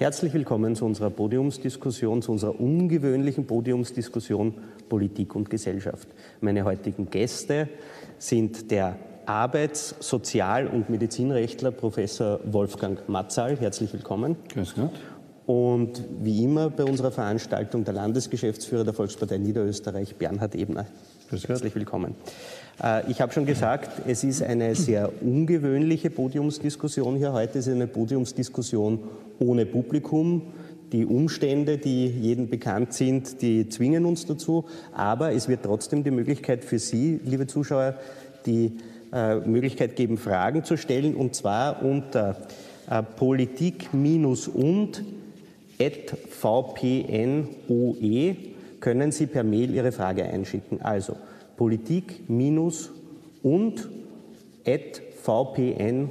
Herzlich willkommen zu unserer Podiumsdiskussion, zu unserer ungewöhnlichen Podiumsdiskussion Politik und Gesellschaft. Meine heutigen Gäste sind der Arbeits-, Sozial- und Medizinrechtler Professor Wolfgang Matzal. Herzlich willkommen. Grüß Gott. Und wie immer bei unserer Veranstaltung der Landesgeschäftsführer der Volkspartei Niederösterreich, Bernhard Ebner. Herzlich willkommen. Äh, ich habe schon gesagt, es ist eine sehr ungewöhnliche Podiumsdiskussion hier heute. Es ist eine Podiumsdiskussion ohne Publikum. Die Umstände, die jedem bekannt sind, die zwingen uns dazu. Aber es wird trotzdem die Möglichkeit für Sie, liebe Zuschauer, die äh, Möglichkeit geben, Fragen zu stellen. Und zwar unter äh, politik-und vpnoe können Sie per Mail Ihre Frage einschicken. Also politik- und vpnoe.at.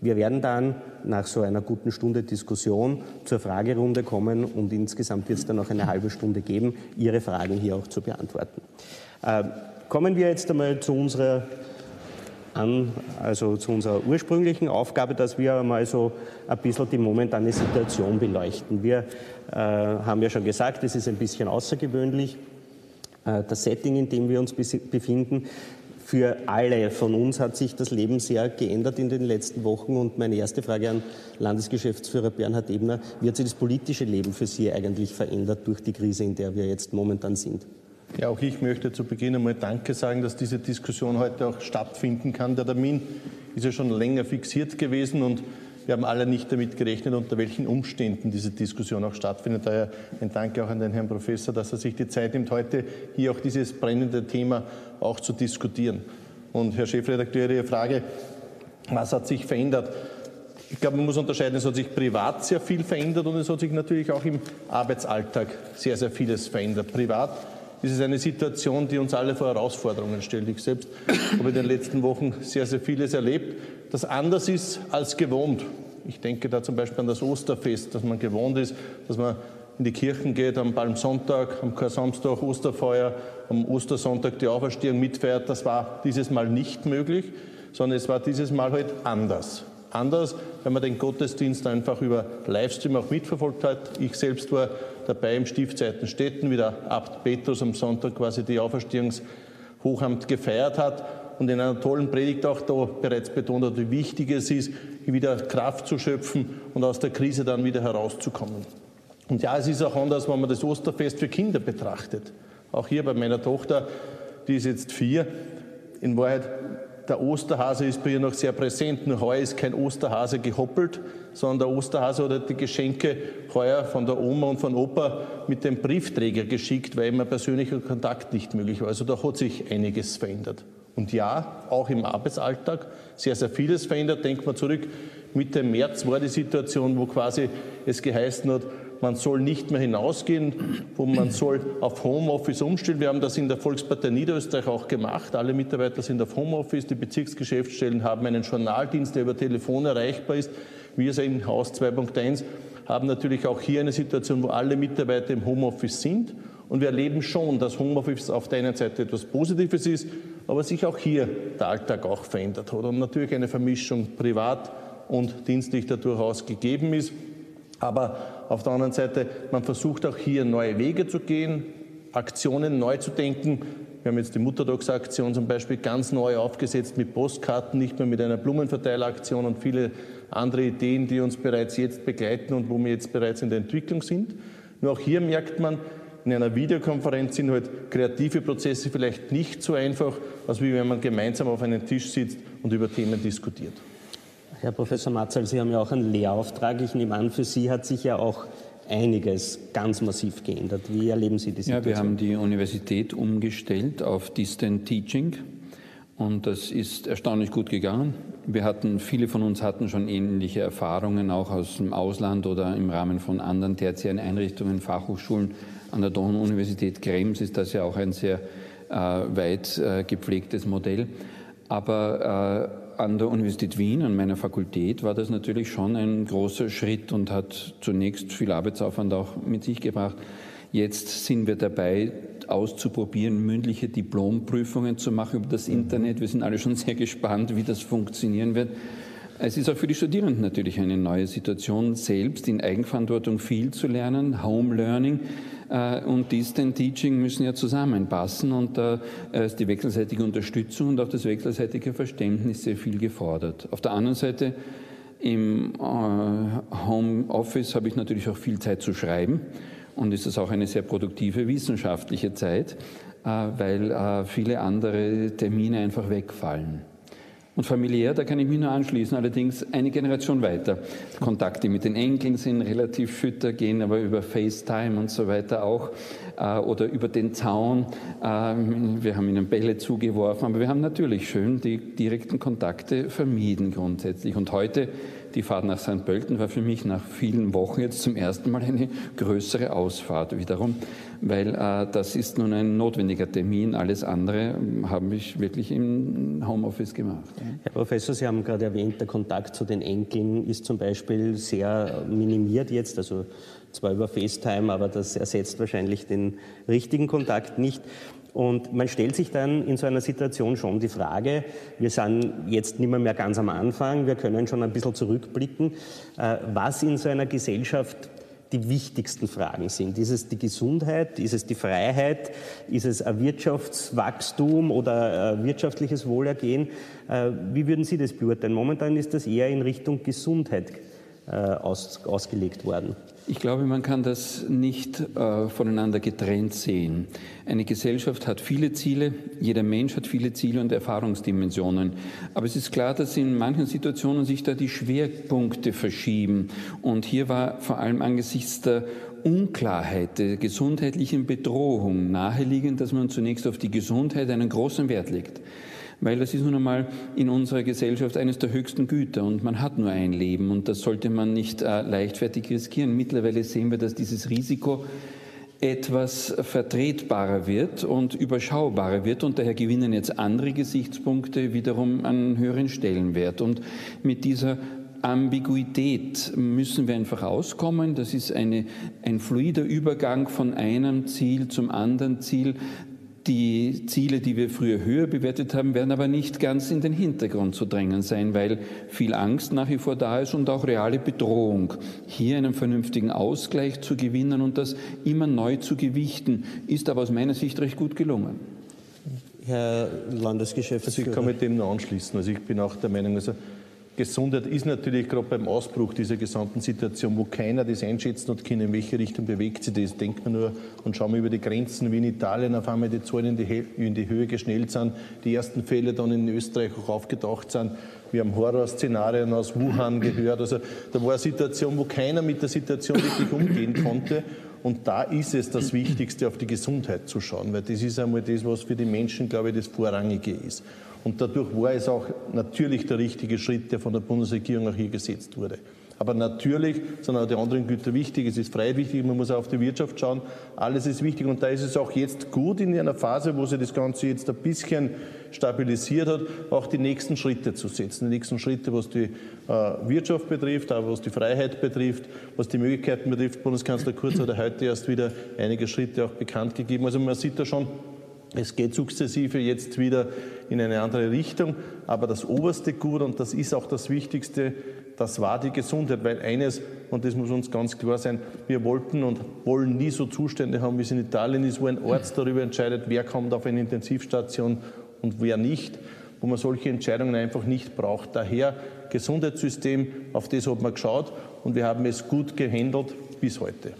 Wir werden dann nach so einer guten Stunde Diskussion zur Fragerunde kommen und insgesamt wird es dann noch eine halbe Stunde geben, Ihre Fragen hier auch zu beantworten. Äh, kommen wir jetzt einmal zu unserer an, also zu unserer ursprünglichen Aufgabe, dass wir mal so ein bisschen die momentane Situation beleuchten. Wir haben ja schon gesagt, es ist ein bisschen außergewöhnlich. Äh, das Setting, in dem wir uns befinden, für alle von uns hat sich das Leben sehr geändert in den letzten Wochen. Und meine erste Frage an Landesgeschäftsführer Bernhard Ebner, wie hat sich das politische Leben für Sie eigentlich verändert durch die Krise, in der wir jetzt momentan sind? Ja, auch ich möchte zu Beginn einmal Danke sagen, dass diese Diskussion heute auch stattfinden kann. Der Termin ist ja schon länger fixiert gewesen und wir haben alle nicht damit gerechnet, unter welchen Umständen diese Diskussion auch stattfindet. Daher ein Dank auch an den Herrn Professor, dass er sich die Zeit nimmt, heute hier auch dieses brennende Thema auch zu diskutieren. Und Herr Chefredakteur, Ihre Frage, was hat sich verändert? Ich glaube, man muss unterscheiden, es hat sich privat sehr viel verändert und es hat sich natürlich auch im Arbeitsalltag sehr, sehr vieles verändert. Privat ist es eine Situation, die uns alle vor Herausforderungen stellt. Ich selbst habe in den letzten Wochen sehr, sehr vieles erlebt, das anders ist als gewohnt. Ich denke da zum Beispiel an das Osterfest, dass man gewohnt ist, dass man in die Kirchen geht am Palmsonntag, am Karsamstag Osterfeuer, am Ostersonntag die Auferstehung mitfeiert. Das war dieses Mal nicht möglich, sondern es war dieses Mal halt anders anders, wenn man den Gottesdienst einfach über Livestream auch mitverfolgt hat. Ich selbst war dabei im Stiftseitenstetten, wie der Abt Petrus am Sonntag quasi die Auferstehungshochamt gefeiert hat und in einer tollen Predigt auch da bereits betont hat, wie wichtig es ist, wieder Kraft zu schöpfen und aus der Krise dann wieder herauszukommen. Und ja, es ist auch anders, wenn man das Osterfest für Kinder betrachtet. Auch hier bei meiner Tochter, die ist jetzt vier, in Wahrheit der Osterhase ist bei ihr noch sehr präsent, nur heuer ist kein Osterhase gehoppelt, sondern der Osterhase hat die Geschenke heuer von der Oma und von Opa mit dem Briefträger geschickt, weil immer persönlicher Kontakt nicht möglich war. Also da hat sich einiges verändert. Und ja, auch im Arbeitsalltag sehr, sehr vieles verändert. Denkt man zurück, Mitte März war die Situation, wo quasi es geheißen hat, man soll nicht mehr hinausgehen, wo man soll auf Homeoffice umstellen. Wir haben das in der Volkspartei Niederösterreich auch gemacht. Alle Mitarbeiter sind auf Homeoffice. Die Bezirksgeschäftsstellen haben einen Journaldienst, der über Telefon erreichbar ist. Wir sind in Haus 2.1 haben natürlich auch hier eine Situation, wo alle Mitarbeiter im Homeoffice sind. Und wir erleben schon, dass Homeoffice auf der einen Seite etwas Positives ist, aber sich auch hier der Alltag auch verändert hat. Und natürlich eine Vermischung privat und dienstlich da durchaus gegeben ist. Aber auf der anderen Seite, man versucht auch hier neue Wege zu gehen, Aktionen neu zu denken. Wir haben jetzt die Muttertagsaktion zum Beispiel ganz neu aufgesetzt mit Postkarten, nicht mehr mit einer Blumenverteileraktion und viele andere Ideen, die uns bereits jetzt begleiten und wo wir jetzt bereits in der Entwicklung sind. Nur auch hier merkt man, in einer Videokonferenz sind halt kreative Prozesse vielleicht nicht so einfach, als wie wenn man gemeinsam auf einem Tisch sitzt und über Themen diskutiert. Herr Professor Matzal, Sie haben ja auch einen Lehrauftrag. Ich nehme an, für Sie hat sich ja auch einiges ganz massiv geändert. Wie erleben Sie die Situation? Ja, wir haben die Universität umgestellt auf Distant Teaching und das ist erstaunlich gut gegangen. Wir hatten, viele von uns hatten schon ähnliche Erfahrungen, auch aus dem Ausland oder im Rahmen von anderen tertiären Einrichtungen, Fachhochschulen. An der Donau-Universität Krems ist das ja auch ein sehr äh, weit äh, gepflegtes Modell. Aber äh, an der Universität Wien, an meiner Fakultät, war das natürlich schon ein großer Schritt und hat zunächst viel Arbeitsaufwand auch mit sich gebracht. Jetzt sind wir dabei, auszuprobieren, mündliche Diplomprüfungen zu machen über das Internet. Wir sind alle schon sehr gespannt, wie das funktionieren wird. Es ist auch für die Studierenden natürlich eine neue Situation, selbst in Eigenverantwortung viel zu lernen. Home Learning äh, und Distant Teaching müssen ja zusammenpassen und da ist die wechselseitige Unterstützung und auch das wechselseitige Verständnis sehr viel gefordert. Auf der anderen Seite im äh, Home Office habe ich natürlich auch viel Zeit zu schreiben und ist es auch eine sehr produktive wissenschaftliche Zeit, äh, weil viele andere Termine einfach wegfallen. Und familiär, da kann ich mich nur anschließen, allerdings eine Generation weiter. Kontakte mit den Enkeln sind relativ fütter, gehen aber über FaceTime und so weiter auch äh, oder über den Zaun. Äh, wir haben ihnen Bälle zugeworfen, aber wir haben natürlich schön die direkten Kontakte vermieden grundsätzlich. Und heute die Fahrt nach St. Pölten war für mich nach vielen Wochen jetzt zum ersten Mal eine größere Ausfahrt wiederum, weil äh, das ist nun ein notwendiger Termin. Alles andere ähm, habe ich wirklich im Homeoffice gemacht. Herr Professor, Sie haben gerade erwähnt, der Kontakt zu den Enkeln ist zum Beispiel sehr minimiert jetzt, also zwar über FaceTime, aber das ersetzt wahrscheinlich den richtigen Kontakt nicht. Und man stellt sich dann in so einer Situation schon die Frage, wir sind jetzt nicht mehr, mehr ganz am Anfang, wir können schon ein bisschen zurückblicken, äh, was in so einer Gesellschaft die wichtigsten Fragen sind. Ist es die Gesundheit? Ist es die Freiheit? Ist es ein Wirtschaftswachstum oder ein wirtschaftliches Wohlergehen? Äh, wie würden Sie das beurteilen? Momentan ist das eher in Richtung Gesundheit äh, aus, ausgelegt worden. Ich glaube, man kann das nicht äh, voneinander getrennt sehen. Eine Gesellschaft hat viele Ziele, jeder Mensch hat viele Ziele und Erfahrungsdimensionen. Aber es ist klar, dass in manchen Situationen sich da die Schwerpunkte verschieben. Und hier war vor allem angesichts der Unklarheit der gesundheitlichen Bedrohung naheliegend, dass man zunächst auf die Gesundheit einen großen Wert legt weil das ist nun einmal in unserer Gesellschaft eines der höchsten Güter und man hat nur ein Leben und das sollte man nicht äh, leichtfertig riskieren. Mittlerweile sehen wir, dass dieses Risiko etwas vertretbarer wird und überschaubarer wird und daher gewinnen jetzt andere Gesichtspunkte wiederum einen höheren Stellenwert. Und mit dieser Ambiguität müssen wir einfach auskommen. Das ist eine, ein fluider Übergang von einem Ziel zum anderen Ziel. Die Ziele, die wir früher höher bewertet haben, werden aber nicht ganz in den Hintergrund zu drängen sein, weil viel Angst nach wie vor da ist und auch reale Bedrohung. Hier einen vernünftigen Ausgleich zu gewinnen und das immer neu zu gewichten, ist aber aus meiner Sicht recht gut gelungen. Herr Landesgeschäftsführer. Also ich kann mit dem nur anschließen. Also ich bin auch der Meinung, also Gesundheit ist natürlich gerade beim Ausbruch dieser gesamten Situation, wo keiner das einschätzen und kann, in welche Richtung bewegt sich das. Denkt man nur und schauen wir über die Grenzen, wie in Italien auf einmal die Zahlen in die, in die Höhe geschnellt sind, die ersten Fälle dann in Österreich auch aufgetaucht sind. Wir haben Horrorszenarien aus Wuhan gehört. Also da war eine Situation, wo keiner mit der Situation wirklich umgehen konnte. Und da ist es das Wichtigste, auf die Gesundheit zu schauen, weil das ist einmal das, was für die Menschen, glaube ich, das Vorrangige ist. Und dadurch war es auch natürlich der richtige Schritt, der von der Bundesregierung auch hier gesetzt wurde. Aber natürlich sind auch die anderen Güter wichtig. Es ist Freiheit wichtig, man muss auch auf die Wirtschaft schauen. Alles ist wichtig. Und da ist es auch jetzt gut in einer Phase, wo sich das Ganze jetzt ein bisschen stabilisiert hat, auch die nächsten Schritte zu setzen. Die nächsten Schritte, was die äh, Wirtschaft betrifft, aber was die Freiheit betrifft, was die Möglichkeiten betrifft. Bundeskanzler Kurz hat heute erst wieder einige Schritte auch bekannt gegeben. Also man sieht da schon, es geht sukzessive jetzt wieder in eine andere Richtung, aber das oberste Gut und das ist auch das Wichtigste, das war die Gesundheit, weil eines, und das muss uns ganz klar sein, wir wollten und wollen nie so Zustände haben, wie es in Italien ist, wo ein Arzt darüber entscheidet, wer kommt auf eine Intensivstation und wer nicht, wo man solche Entscheidungen einfach nicht braucht. Daher Gesundheitssystem, auf das hat man geschaut und wir haben es gut gehandelt bis heute.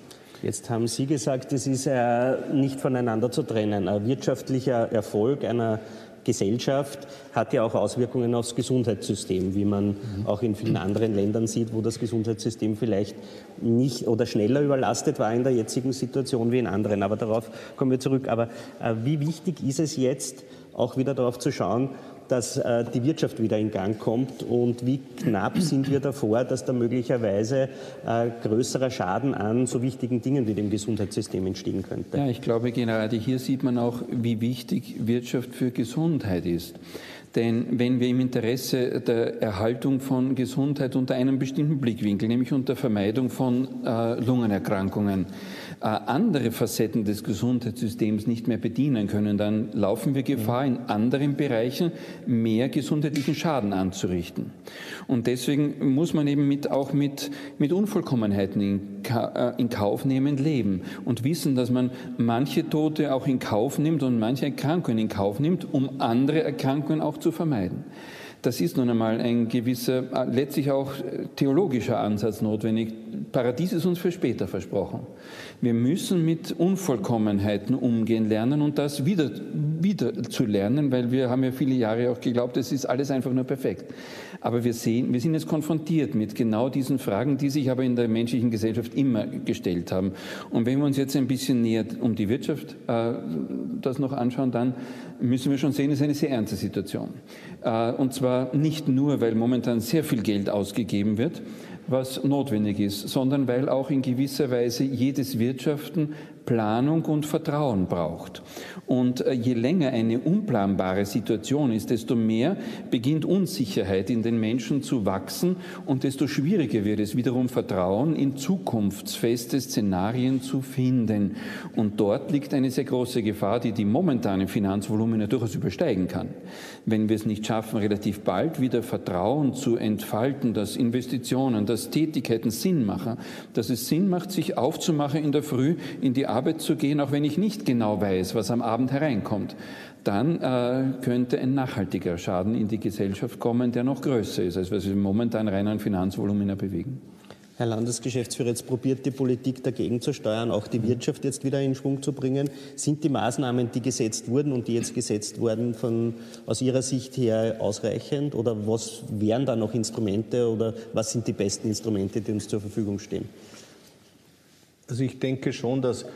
Jetzt haben Sie gesagt, es ist äh, nicht voneinander zu trennen. Ein wirtschaftlicher Erfolg einer Gesellschaft hat ja auch Auswirkungen aufs Gesundheitssystem, wie man mhm. auch in vielen anderen Ländern sieht, wo das Gesundheitssystem vielleicht nicht oder schneller überlastet war in der jetzigen Situation wie in anderen. Aber darauf kommen wir zurück. Aber äh, wie wichtig ist es jetzt, auch wieder darauf zu schauen, dass äh, die Wirtschaft wieder in Gang kommt und wie knapp sind wir davor, dass da möglicherweise äh, größerer Schaden an so wichtigen Dingen wie dem Gesundheitssystem entstehen könnte. Ja, ich glaube gerade hier sieht man auch, wie wichtig Wirtschaft für Gesundheit ist. Denn wenn wir im Interesse der Erhaltung von Gesundheit unter einem bestimmten Blickwinkel, nämlich unter Vermeidung von äh, Lungenerkrankungen, andere Facetten des Gesundheitssystems nicht mehr bedienen können, dann laufen wir Gefahr, in anderen Bereichen mehr gesundheitlichen Schaden anzurichten. Und deswegen muss man eben mit, auch mit, mit Unvollkommenheiten in, äh, in Kauf nehmen leben und wissen, dass man manche Tote auch in Kauf nimmt und manche Erkrankungen in Kauf nimmt, um andere Erkrankungen auch zu vermeiden. Das ist nun einmal ein gewisser, äh, letztlich auch theologischer Ansatz notwendig. Paradies ist uns für später versprochen. Wir müssen mit Unvollkommenheiten umgehen lernen und das wieder, wieder zu lernen, weil wir haben ja viele Jahre auch geglaubt, es ist alles einfach nur perfekt. Aber wir sehen, wir sind jetzt konfrontiert mit genau diesen Fragen, die sich aber in der menschlichen Gesellschaft immer gestellt haben. Und wenn wir uns jetzt ein bisschen näher um die Wirtschaft äh, das noch anschauen, dann müssen wir schon sehen, es ist eine sehr ernste Situation. Äh, und zwar nicht nur, weil momentan sehr viel Geld ausgegeben wird, was notwendig ist, sondern weil auch in gewisser Weise jedes Wirtschaften Planung und Vertrauen braucht. Und äh, je länger eine unplanbare Situation ist, desto mehr beginnt Unsicherheit in den Menschen zu wachsen und desto schwieriger wird es wiederum Vertrauen in zukunftsfeste Szenarien zu finden. Und dort liegt eine sehr große Gefahr, die die momentanen Finanzvolumina durchaus übersteigen kann. Wenn wir es nicht schaffen, relativ bald wieder Vertrauen zu entfalten, dass Investitionen, dass Tätigkeiten Sinn machen, dass es Sinn macht, sich aufzumachen in der Früh in die Arbeit zu gehen, auch wenn ich nicht genau weiß, was am Abend hereinkommt, dann äh, könnte ein nachhaltiger Schaden in die Gesellschaft kommen, der noch größer ist, als was wir momentan rein an Finanzvolumina bewegen. Herr Landesgeschäftsführer, jetzt probiert die Politik dagegen zu steuern, auch die Wirtschaft jetzt wieder in Schwung zu bringen. Sind die Maßnahmen, die gesetzt wurden und die jetzt gesetzt wurden, von, aus Ihrer Sicht her ausreichend? Oder was wären da noch Instrumente oder was sind die besten Instrumente, die uns zur Verfügung stehen? Also ich denke schon, dass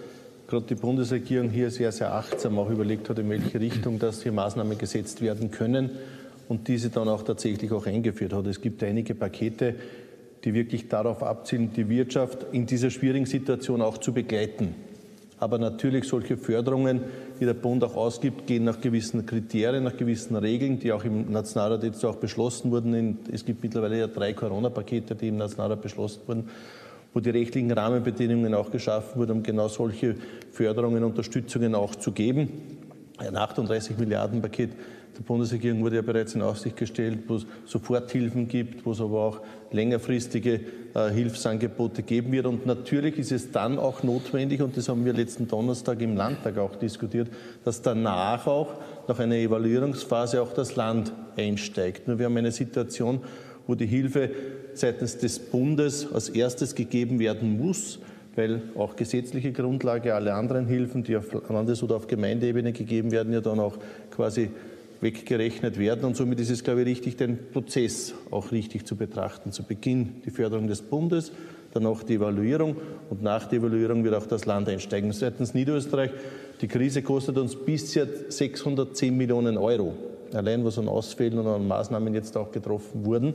gerade die Bundesregierung hier sehr, sehr achtsam auch überlegt hat, in welche Richtung dass hier Maßnahmen gesetzt werden können und diese dann auch tatsächlich auch eingeführt hat. Es gibt einige Pakete, die wirklich darauf abzielen, die Wirtschaft in dieser schwierigen Situation auch zu begleiten. Aber natürlich solche Förderungen, die der Bund auch ausgibt, gehen nach gewissen Kriterien, nach gewissen Regeln, die auch im Nationalrat jetzt auch beschlossen wurden. Es gibt mittlerweile ja drei Corona-Pakete, die im Nationalrat beschlossen wurden wo die rechtlichen Rahmenbedingungen auch geschaffen wurden, um genau solche Förderungen, Unterstützungen auch zu geben. Ein 38 Milliarden Paket der Bundesregierung wurde ja bereits in Aussicht gestellt, wo es Soforthilfen gibt, wo es aber auch längerfristige äh, Hilfsangebote geben wird. Und natürlich ist es dann auch notwendig, und das haben wir letzten Donnerstag im Landtag auch diskutiert, dass danach auch nach einer Evaluierungsphase auch das Land einsteigt. Nur wir haben eine Situation, wo die Hilfe seitens des Bundes als erstes gegeben werden muss, weil auch gesetzliche Grundlage, alle anderen Hilfen, die auf Landes- oder auf Gemeindeebene gegeben werden, ja dann auch quasi weggerechnet werden. Und somit ist es, glaube ich, richtig, den Prozess auch richtig zu betrachten. Zu Beginn die Förderung des Bundes, dann auch die Evaluierung und nach der Evaluierung wird auch das Land einsteigen. Seitens Niederösterreich, die Krise kostet uns bisher 610 Millionen Euro. Allein was an Ausfällen und an Maßnahmen jetzt auch getroffen wurden.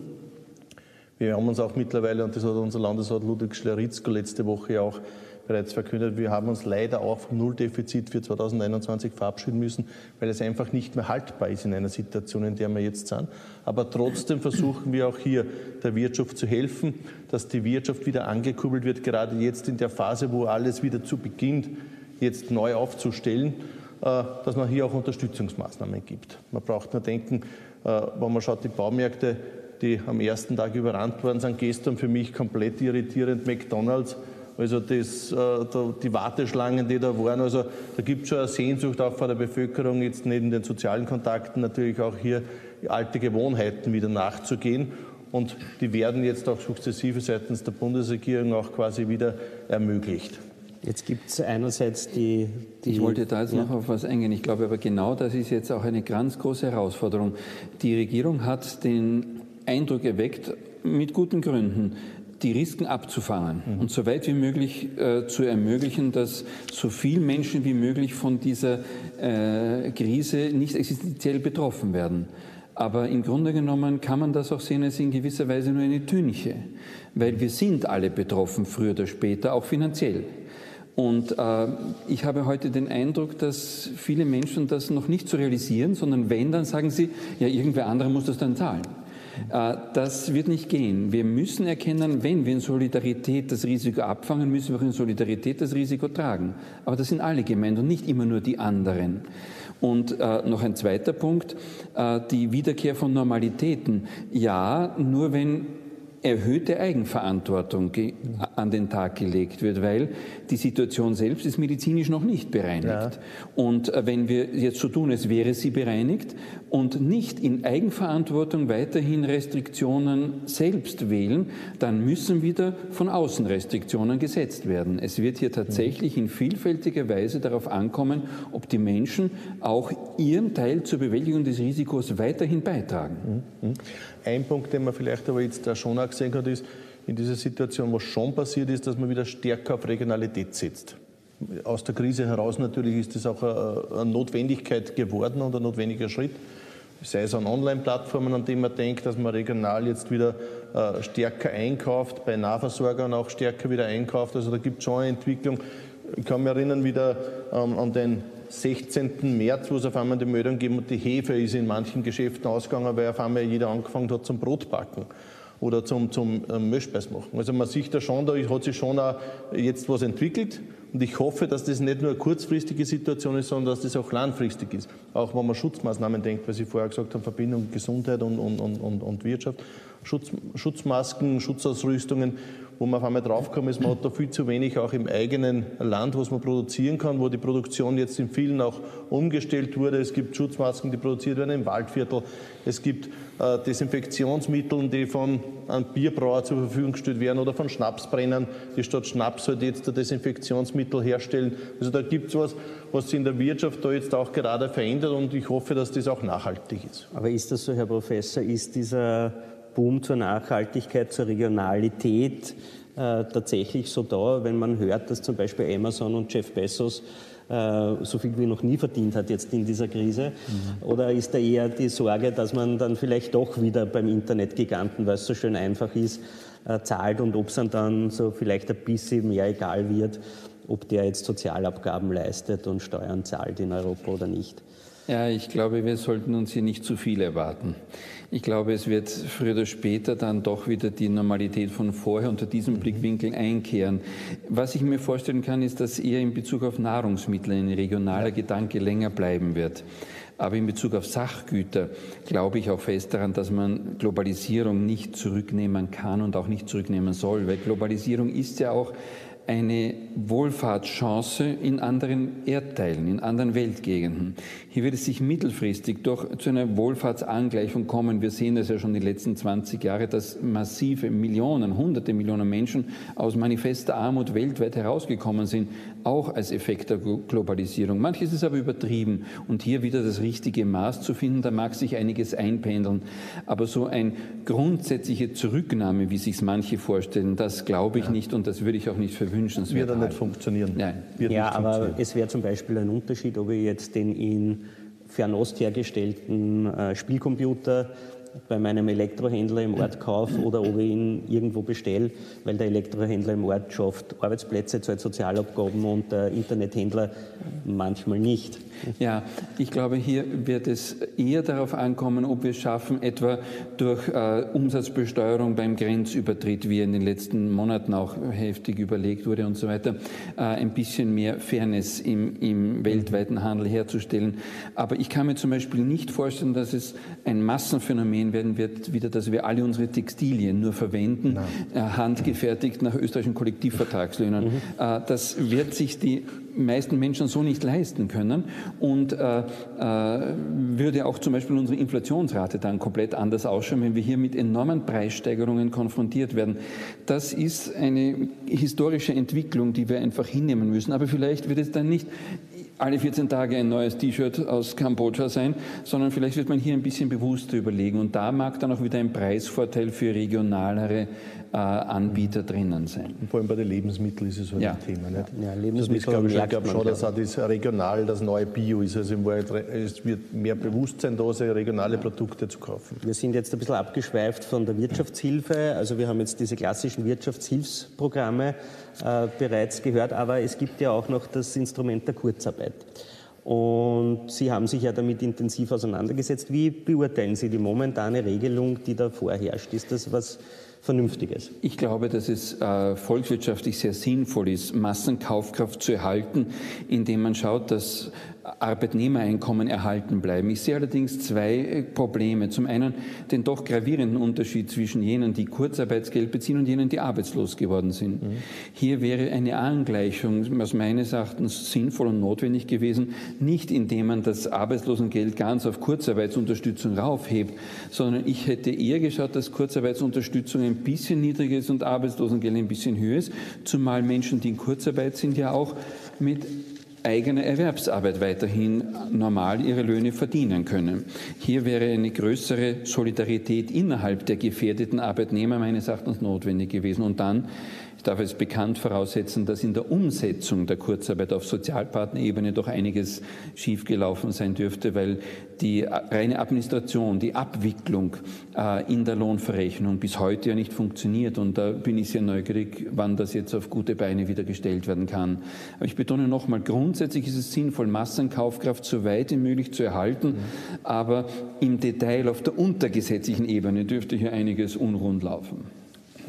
Wir haben uns auch mittlerweile, und das hat unser Landesrat Ludwig Schleritzko letzte Woche auch bereits verkündet, wir haben uns leider auch vom Nulldefizit für 2021 verabschieden müssen, weil es einfach nicht mehr haltbar ist in einer Situation, in der wir jetzt sind. Aber trotzdem versuchen wir auch hier der Wirtschaft zu helfen, dass die Wirtschaft wieder angekurbelt wird, gerade jetzt in der Phase, wo alles wieder zu beginnt, jetzt neu aufzustellen, äh, dass man hier auch Unterstützungsmaßnahmen gibt. Man braucht nur denken, äh, wenn man schaut, die Baumärkte die am ersten Tag überrannt worden sind, gestern für mich komplett irritierend McDonalds. Also das, äh, die Warteschlangen, die da waren, also da gibt es schon eine Sehnsucht auch von der Bevölkerung, jetzt neben den sozialen Kontakten natürlich auch hier alte Gewohnheiten wieder nachzugehen. Und die werden jetzt auch sukzessive seitens der Bundesregierung auch quasi wieder ermöglicht. Jetzt gibt es einerseits die, die, Ich wollte da jetzt ja. noch auf was eingehen. Ich glaube aber genau das ist jetzt auch eine ganz große Herausforderung. Die Regierung hat den Eindruck erweckt, mit guten Gründen, die Risiken abzufangen mhm. und so weit wie möglich äh, zu ermöglichen, dass so viele Menschen wie möglich von dieser äh, Krise nicht existenziell betroffen werden. Aber im Grunde genommen kann man das auch sehen als in gewisser Weise nur eine Tünche, weil wir sind alle betroffen, früher oder später, auch finanziell. Und äh, ich habe heute den Eindruck, dass viele Menschen das noch nicht so realisieren, sondern wenn, dann sagen sie, ja, irgendwer anderer muss das dann zahlen. Äh, das wird nicht gehen. Wir müssen erkennen, wenn wir in Solidarität das Risiko abfangen, müssen wir auch in Solidarität das Risiko tragen. Aber das sind alle gemeint und nicht immer nur die anderen. Und äh, noch ein zweiter Punkt, äh, die Wiederkehr von Normalitäten. Ja, nur wenn erhöhte Eigenverantwortung an den Tag gelegt wird, weil die Situation selbst ist medizinisch noch nicht bereinigt. Ja. Und wenn wir jetzt so tun, als wäre sie bereinigt und nicht in Eigenverantwortung weiterhin Restriktionen selbst wählen, dann müssen wieder von außen Restriktionen gesetzt werden. Es wird hier tatsächlich in vielfältiger Weise darauf ankommen, ob die Menschen auch ihren Teil zur Bewältigung des Risikos weiterhin beitragen. Mhm. Mhm. Ein Punkt, den man vielleicht aber jetzt da schon auch gesehen hat, ist, in dieser Situation, was schon passiert ist, dass man wieder stärker auf Regionalität setzt. Aus der Krise heraus natürlich ist das auch eine Notwendigkeit geworden und ein notwendiger Schritt. Sei es an Online-Plattformen, an denen man denkt, dass man regional jetzt wieder äh, stärker einkauft, bei Nahversorgern auch stärker wieder einkauft. Also da gibt es schon eine Entwicklung. Ich kann mich erinnern wieder ähm, an den 16. März, wo es auf einmal die Meldung gegeben hat, die Hefe ist in manchen Geschäften ausgegangen, weil auf einmal jeder angefangen hat zum Brotbacken oder zum, zum ähm, Mischspeis machen. Also man sieht da schon, da hat sich schon auch jetzt was entwickelt und ich hoffe, dass das nicht nur eine kurzfristige Situation ist, sondern dass das auch langfristig ist. Auch wenn man Schutzmaßnahmen denkt, weil Sie vorher gesagt haben, Verbindung Gesundheit und, und, und, und Wirtschaft. Schutz, Schutzmasken, Schutzausrüstungen wo man auf einmal draufgekommen ist, man hat da viel zu wenig auch im eigenen Land, was man produzieren kann, wo die Produktion jetzt in vielen auch umgestellt wurde. Es gibt Schutzmasken, die produziert werden im Waldviertel. Es gibt äh, Desinfektionsmittel, die von einem Bierbrauer zur Verfügung gestellt werden oder von Schnapsbrennern, die statt Schnaps halt jetzt Desinfektionsmittel herstellen. Also da gibt es was, was sich in der Wirtschaft da jetzt auch gerade verändert und ich hoffe, dass das auch nachhaltig ist. Aber ist das so, Herr Professor, ist dieser Boom zur Nachhaltigkeit, zur Regionalität äh, tatsächlich so da, wenn man hört, dass zum Beispiel Amazon und Jeff Bezos äh, so viel wie noch nie verdient hat jetzt in dieser Krise? Mhm. Oder ist da eher die Sorge, dass man dann vielleicht doch wieder beim Internetgiganten, weil es so schön einfach ist, äh, zahlt und ob es dann so vielleicht ein bisschen mehr egal wird, ob der jetzt Sozialabgaben leistet und Steuern zahlt in Europa oder nicht? Ja, ich glaube, wir sollten uns hier nicht zu viel erwarten. Ich glaube, es wird früher oder später dann doch wieder die Normalität von vorher unter diesem Blickwinkel einkehren. Was ich mir vorstellen kann, ist, dass eher in Bezug auf Nahrungsmittel ein regionaler Gedanke länger bleiben wird. Aber in Bezug auf Sachgüter glaube ich auch fest daran, dass man Globalisierung nicht zurücknehmen kann und auch nicht zurücknehmen soll, weil Globalisierung ist ja auch eine Wohlfahrtschance in anderen Erdteilen, in anderen Weltgegenden. Hier wird es sich mittelfristig doch zu einer Wohlfahrtsangleichung kommen. Wir sehen das ja schon die letzten 20 Jahre, dass massive Millionen, hunderte Millionen Menschen aus manifester Armut weltweit herausgekommen sind, auch als Effekt der Globalisierung. Manches ist aber übertrieben und hier wieder das richtige Maß zu finden, da mag sich einiges einpendeln. Aber so eine grundsätzliche Zurücknahme, wie sich manche vorstellen, das glaube ich ja. nicht und das würde ich auch nicht für wünschenswert Wird nicht funktionieren. Nein. Wird ja, aber es wäre zum Beispiel ein Unterschied, ob ich jetzt den in Fernost hergestellten äh, Spielcomputer bei meinem Elektrohändler im Ort kaufe oder ob ich ihn irgendwo bestelle, weil der Elektrohändler im Ort schafft Arbeitsplätze, zahlt Sozialabgaben und der Internethändler manchmal nicht. Ja, ich glaube, hier wird es eher darauf ankommen, ob wir es schaffen, etwa durch äh, Umsatzbesteuerung beim Grenzübertritt, wie in den letzten Monaten auch heftig überlegt wurde und so weiter, äh, ein bisschen mehr Fairness im, im weltweiten Handel herzustellen. Aber ich kann mir zum Beispiel nicht vorstellen, dass es ein Massenphänomen werden wird, wieder, dass wir alle unsere Textilien nur verwenden, äh, handgefertigt nach österreichischen Kollektivvertragslöhnen. Mhm. Äh, das wird sich die meisten Menschen so nicht leisten können und äh, äh, würde auch zum Beispiel unsere Inflationsrate dann komplett anders ausschauen, wenn wir hier mit enormen Preissteigerungen konfrontiert werden. Das ist eine historische Entwicklung, die wir einfach hinnehmen müssen. Aber vielleicht wird es dann nicht alle 14 Tage ein neues T-Shirt aus Kambodscha sein, sondern vielleicht wird man hier ein bisschen bewusster überlegen. Und da mag dann auch wieder ein Preisvorteil für regionalere äh, Anbieter drinnen sein. Und vor allem bei den Lebensmitteln ist es halt ja. ein Thema. Nicht? Ja, Lebensmittel das, ich glaube schon, dass auch das regional das neue Bio ist. Also es wird mehr Bewusstsein da sein, regionale Produkte zu kaufen. Wir sind jetzt ein bisschen abgeschweift von der Wirtschaftshilfe. Also wir haben jetzt diese klassischen Wirtschaftshilfsprogramme äh, bereits gehört, aber es gibt ja auch noch das Instrument der Kurzarbeit. Und Sie haben sich ja damit intensiv auseinandergesetzt. Wie beurteilen Sie die momentane Regelung, die da vorherrscht? Ist das was Vernünftiges? Ich glaube, dass es äh, volkswirtschaftlich sehr sinnvoll ist, Massenkaufkraft zu erhalten, indem man schaut, dass Arbeitnehmereinkommen erhalten bleiben. Ich sehe allerdings zwei äh, Probleme. Zum einen den doch gravierenden Unterschied zwischen jenen, die Kurzarbeitsgeld beziehen und jenen, die arbeitslos geworden sind. Mhm. Hier wäre eine Angleichung aus meines Erachtens sinnvoll und notwendig gewesen, nicht indem man das Arbeitslosengeld ganz auf Kurzarbeitsunterstützung raufhebt, sondern ich hätte eher geschaut, dass Kurzarbeitsunterstützung ein bisschen niedriger ist und Arbeitslosengeld ein bisschen höher ist, zumal Menschen, die in Kurzarbeit sind, ja auch mit eigene Erwerbsarbeit weiterhin normal ihre Löhne verdienen können. Hier wäre eine größere Solidarität innerhalb der gefährdeten Arbeitnehmer meines Erachtens notwendig gewesen. Und dann ich darf es bekannt voraussetzen, dass in der Umsetzung der Kurzarbeit auf Sozialpartnerebene doch einiges schiefgelaufen sein dürfte, weil die reine Administration, die Abwicklung äh, in der Lohnverrechnung bis heute ja nicht funktioniert. Und da bin ich sehr neugierig, wann das jetzt auf gute Beine wieder gestellt werden kann. Aber ich betone nochmal, grundsätzlich ist es sinnvoll, Massenkaufkraft so weit wie möglich zu erhalten. Aber im Detail auf der untergesetzlichen Ebene dürfte hier einiges unrund laufen.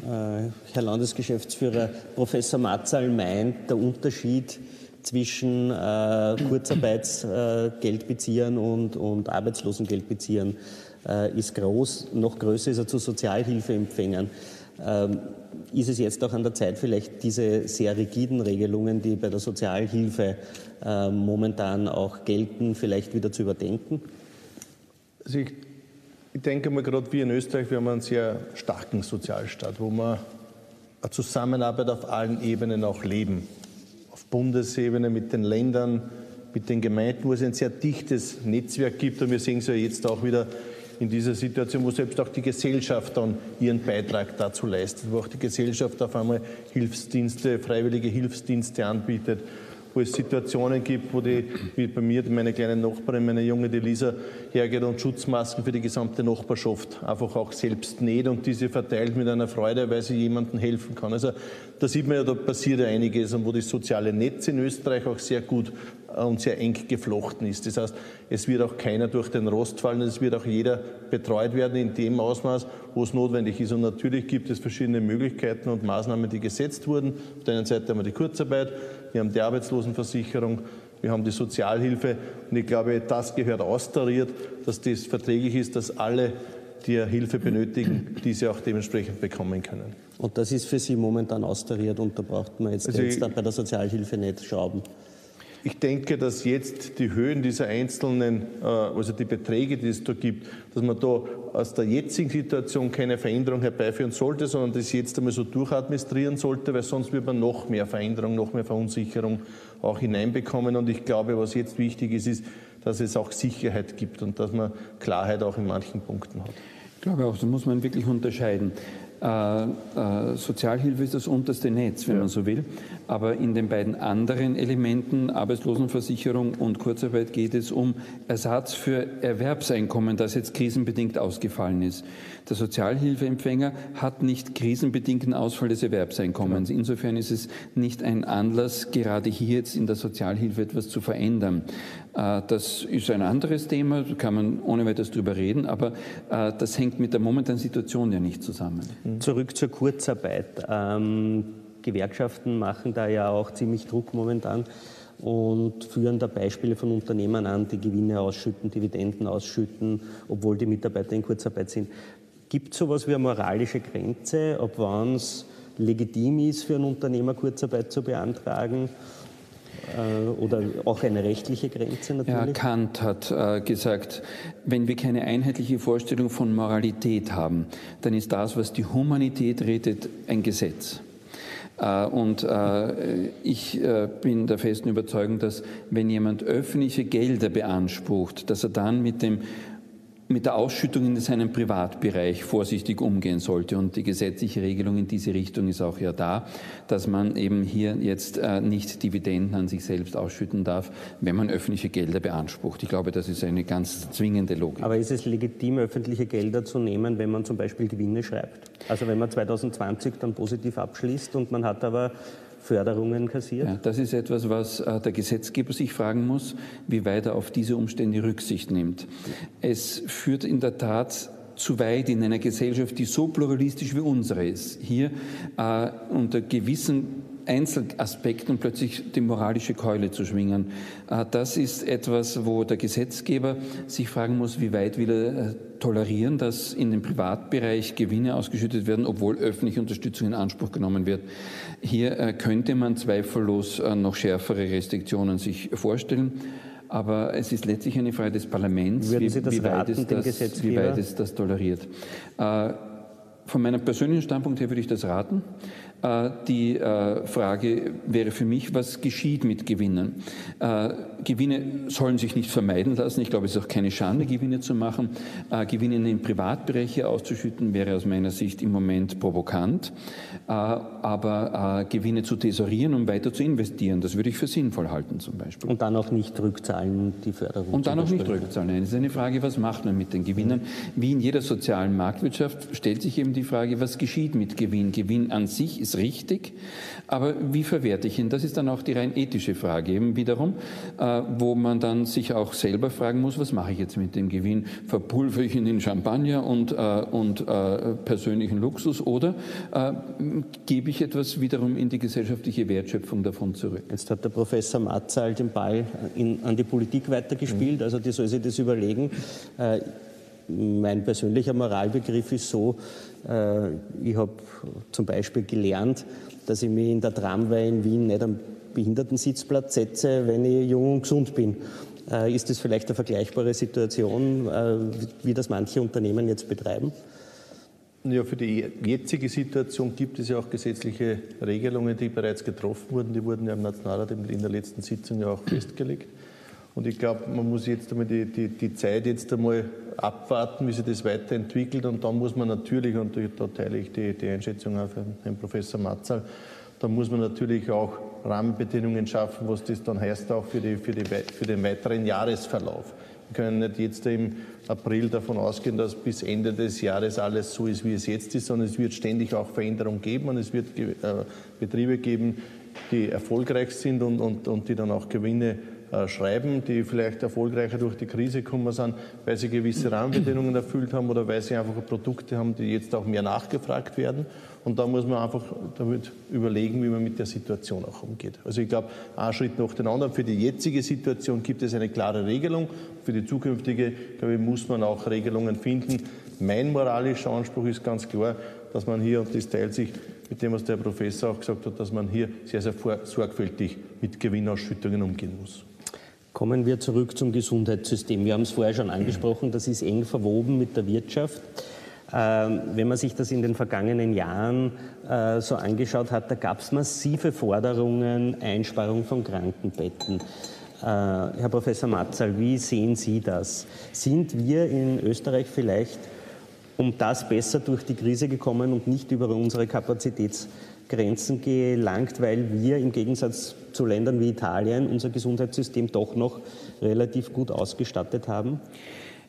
Äh, Herr Landesgeschäftsführer Professor Matzal meint, der Unterschied zwischen äh, Kurzarbeitsgeldbeziehern und, und Arbeitslosengeldbeziehern äh, ist groß. Noch größer ist er zu Sozialhilfeempfängern. Ähm, ist es jetzt auch an der Zeit, vielleicht diese sehr rigiden Regelungen, die bei der Sozialhilfe äh, momentan auch gelten, vielleicht wieder zu überdenken? Also ich ich denke mal, gerade wir in Österreich, wir haben einen sehr starken Sozialstaat, wo wir eine Zusammenarbeit auf allen Ebenen auch leben. Auf Bundesebene mit den Ländern, mit den Gemeinden, wo es ein sehr dichtes Netzwerk gibt. Und wir sehen es ja jetzt auch wieder in dieser Situation, wo selbst auch die Gesellschaft dann ihren Beitrag dazu leistet, wo auch die Gesellschaft auf einmal Hilfsdienste, freiwillige Hilfsdienste anbietet wo es Situationen gibt, wo die, wie bei mir, meine kleine Nachbarin, meine junge die Lisa, hergeht und Schutzmasken für die gesamte Nachbarschaft einfach auch selbst näht und diese verteilt mit einer Freude, weil sie jemandem helfen kann. Also da sieht man ja, da passiert ja einiges und wo das soziale Netz in Österreich auch sehr gut äh, und sehr eng geflochten ist. Das heißt, es wird auch keiner durch den Rost fallen, es wird auch jeder betreut werden in dem Ausmaß, wo es notwendig ist. Und natürlich gibt es verschiedene Möglichkeiten und Maßnahmen, die gesetzt wurden. Auf der einen Seite haben wir die Kurzarbeit, wir haben die Arbeitslosenversicherung, wir haben die Sozialhilfe. Und ich glaube, das gehört austariert, dass das verträglich ist, dass alle, die Hilfe benötigen, diese auch dementsprechend bekommen können. Und das ist für Sie momentan austariert und da braucht man jetzt, also jetzt bei der Sozialhilfe nicht schrauben. Ich denke, dass jetzt die Höhen dieser einzelnen, äh, also die Beträge, die es da gibt, dass man da aus der jetzigen Situation keine Veränderung herbeiführen sollte, sondern das jetzt einmal so durchadministrieren sollte, weil sonst wird man noch mehr Veränderung, noch mehr Verunsicherung auch hineinbekommen. Und ich glaube, was jetzt wichtig ist, ist, dass es auch Sicherheit gibt und dass man Klarheit auch in manchen Punkten hat. Ich glaube auch, da muss man wirklich unterscheiden. Äh, äh, Sozialhilfe ist das unterste Netz, wenn ja. man so will. Aber in den beiden anderen Elementen, Arbeitslosenversicherung und Kurzarbeit, geht es um Ersatz für Erwerbseinkommen, das jetzt krisenbedingt ausgefallen ist. Der Sozialhilfeempfänger hat nicht krisenbedingten Ausfall des Erwerbseinkommens. Genau. Insofern ist es nicht ein Anlass, gerade hier jetzt in der Sozialhilfe etwas zu verändern. Äh, das ist ein anderes Thema, da kann man ohne weiteres drüber reden, aber das hängt mit der momentanen Situation ja nicht zusammen. Zurück zur Kurzarbeit. Ähm, Gewerkschaften machen da ja auch ziemlich Druck momentan und führen da Beispiele von Unternehmen an, die Gewinne ausschütten, Dividenden ausschütten, obwohl die Mitarbeiter in Kurzarbeit sind. Gibt es sowas wie eine moralische Grenze, ob wann es legitim ist, für einen Unternehmer Kurzarbeit zu beantragen? Äh, oder auch eine rechtliche Grenze natürlich? Ja, Kant hat äh, gesagt, wenn wir keine einheitliche Vorstellung von Moralität haben, dann ist das, was die Humanität redet, ein Gesetz. Äh, und äh, ich äh, bin der festen Überzeugung, dass wenn jemand öffentliche Gelder beansprucht, dass er dann mit dem mit der Ausschüttung in seinem Privatbereich vorsichtig umgehen sollte. Und die gesetzliche Regelung in diese Richtung ist auch ja da, dass man eben hier jetzt äh, nicht Dividenden an sich selbst ausschütten darf, wenn man öffentliche Gelder beansprucht. Ich glaube, das ist eine ganz zwingende Logik. Aber ist es legitim, öffentliche Gelder zu nehmen, wenn man zum Beispiel Gewinne schreibt? Also wenn man 2020 dann positiv abschließt und man hat aber Förderungen kassiert? Ja, das ist etwas, was äh, der Gesetzgeber sich fragen muss, wie weit er auf diese Umstände Rücksicht nimmt. Es führt in der Tat zu weit in einer Gesellschaft, die so pluralistisch wie unsere ist, hier äh, unter gewissen Einzelaspekten plötzlich die moralische Keule zu schwingen. Äh, das ist etwas, wo der Gesetzgeber sich fragen muss, wie weit will er äh, tolerieren, dass in dem Privatbereich Gewinne ausgeschüttet werden, obwohl öffentliche Unterstützung in Anspruch genommen wird. Hier äh, könnte man zweifellos noch schärfere Restriktionen sich vorstellen. Aber es ist letztlich eine Frage des Parlaments, wie, wie, weit das, wie, weit es das, toleriert. Von meinem persönlichen Standpunkt her würde ich das raten. Äh, die äh, Frage wäre für mich, was geschieht mit Gewinnen? Äh, Gewinne sollen sich nicht vermeiden lassen. Ich glaube, es ist auch keine Schande, Gewinne zu machen. Gewinne in den Privatbereiche auszuschütten, wäre aus meiner Sicht im Moment provokant. Aber Gewinne zu tesorieren, um weiter zu investieren, das würde ich für sinnvoll halten zum Beispiel. Und dann auch nicht rückzahlen, die Förderung. Und dann auch nicht rückzahlen. Nein, es ist eine Frage, was macht man mit den Gewinnen? Wie in jeder sozialen Marktwirtschaft stellt sich eben die Frage, was geschieht mit Gewinn? Gewinn an sich ist richtig, aber wie verwerte ich ihn? Das ist dann auch die rein ethische Frage eben wiederum, äh, wo man dann sich auch selber fragen muss, was mache ich jetzt mit dem Gewinn? Verpulver ich ihn in Champagner und, äh, und äh, persönlichen Luxus oder gebe ich etwas wiederum in die gesellschaftliche Wertschöpfung davon zurück? Jetzt hat der Professor Matzal den Ball in, an die Politik weitergespielt, mhm. also die soll sich das überlegen. Mein persönlicher Moralbegriff ist so, ich habe zum Beispiel gelernt, dass ich mich in der Tramway in Wien nicht am Behindertensitzplatz setze, wenn ich jung und gesund bin. Äh, ist das vielleicht eine vergleichbare Situation, äh, wie das manche Unternehmen jetzt betreiben? Ja, für die jetzige Situation gibt es ja auch gesetzliche Regelungen, die bereits getroffen wurden. Die wurden ja im Nationalrat in der letzten Sitzung ja auch festgelegt. Und ich glaube, man muss jetzt einmal die, die, die Zeit jetzt einmal abwarten, wie sich das weiterentwickelt. Und dann muss man natürlich, und da teile ich die, die Einschätzung von Herrn Professor Matzal, da muss man natürlich auch Rahmenbedingungen schaffen, was das dann heißt auch für, die, für, die, für den weiteren Jahresverlauf. Wir können nicht jetzt im April davon ausgehen, dass bis Ende des Jahres alles so ist, wie es jetzt ist, sondern es wird ständig auch Veränderungen geben und es wird äh, Betriebe geben, die erfolgreich sind und, und, und die dann auch Gewinne äh, schreiben, die vielleicht erfolgreicher durch die Krise gekommen sind, weil sie gewisse Rahmenbedingungen erfüllt haben oder weil sie einfach Produkte haben, die jetzt auch mehr nachgefragt werden. Und da muss man einfach damit überlegen, wie man mit der Situation auch umgeht. Also ich glaube, ein Schritt nach dem anderen. Für die jetzige Situation gibt es eine klare Regelung. Für die zukünftige, glaube ich, muss man auch Regelungen finden. Mein moralischer Anspruch ist ganz klar, dass man hier, und das teilt sich mit dem, was der Professor auch gesagt hat, dass man hier sehr, sehr sorgfältig mit Gewinnausschüttungen umgehen muss. Kommen wir zurück zum Gesundheitssystem. Wir haben es vorher schon angesprochen, das ist eng verwoben mit der Wirtschaft. Ähm, wenn man sich das in den vergangenen Jahren äh, so angeschaut hat, da gab es massive Forderungen, Einsparung von Krankenbetten. Äh, Herr Professor Matzal, wie sehen Sie das? Sind wir in Österreich vielleicht um das besser durch die Krise gekommen und nicht über unsere Kapazitätsgrenzen gelangt, weil wir im Gegensatz zu Ländern wie Italien unser Gesundheitssystem doch noch relativ gut ausgestattet haben?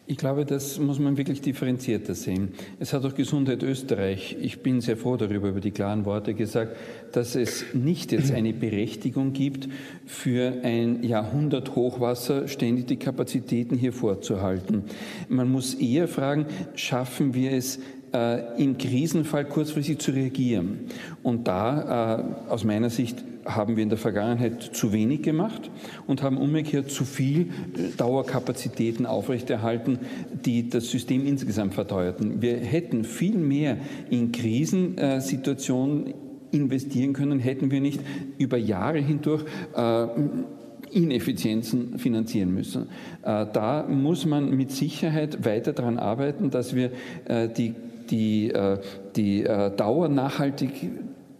Ich glaube, das muss man wirklich differenzierter sehen. Es hat auch Gesundheit Österreich, ich bin sehr froh darüber, über die klaren Worte gesagt, dass es nicht jetzt eine Berechtigung gibt, für ein Jahrhundert Hochwasser ständig die Kapazitäten hier vorzuhalten. Man muss eher fragen, schaffen wir es, äh, im Krisenfall kurzfristig zu reagieren? Und da, äh, aus meiner Sicht, haben wir in der Vergangenheit zu wenig gemacht und haben umgekehrt zu viel äh, Dauerkapazitäten aufrechterhalten, die das System insgesamt verteuerten. Wir hätten viel mehr in Krisensituationen investieren können, hätten wir nicht über Jahre hindurch äh, Ineffizienzen finanzieren müssen. Äh, da muss man mit Sicherheit weiter daran arbeiten, dass wir äh, die die, äh, die äh, Dauer nachhaltig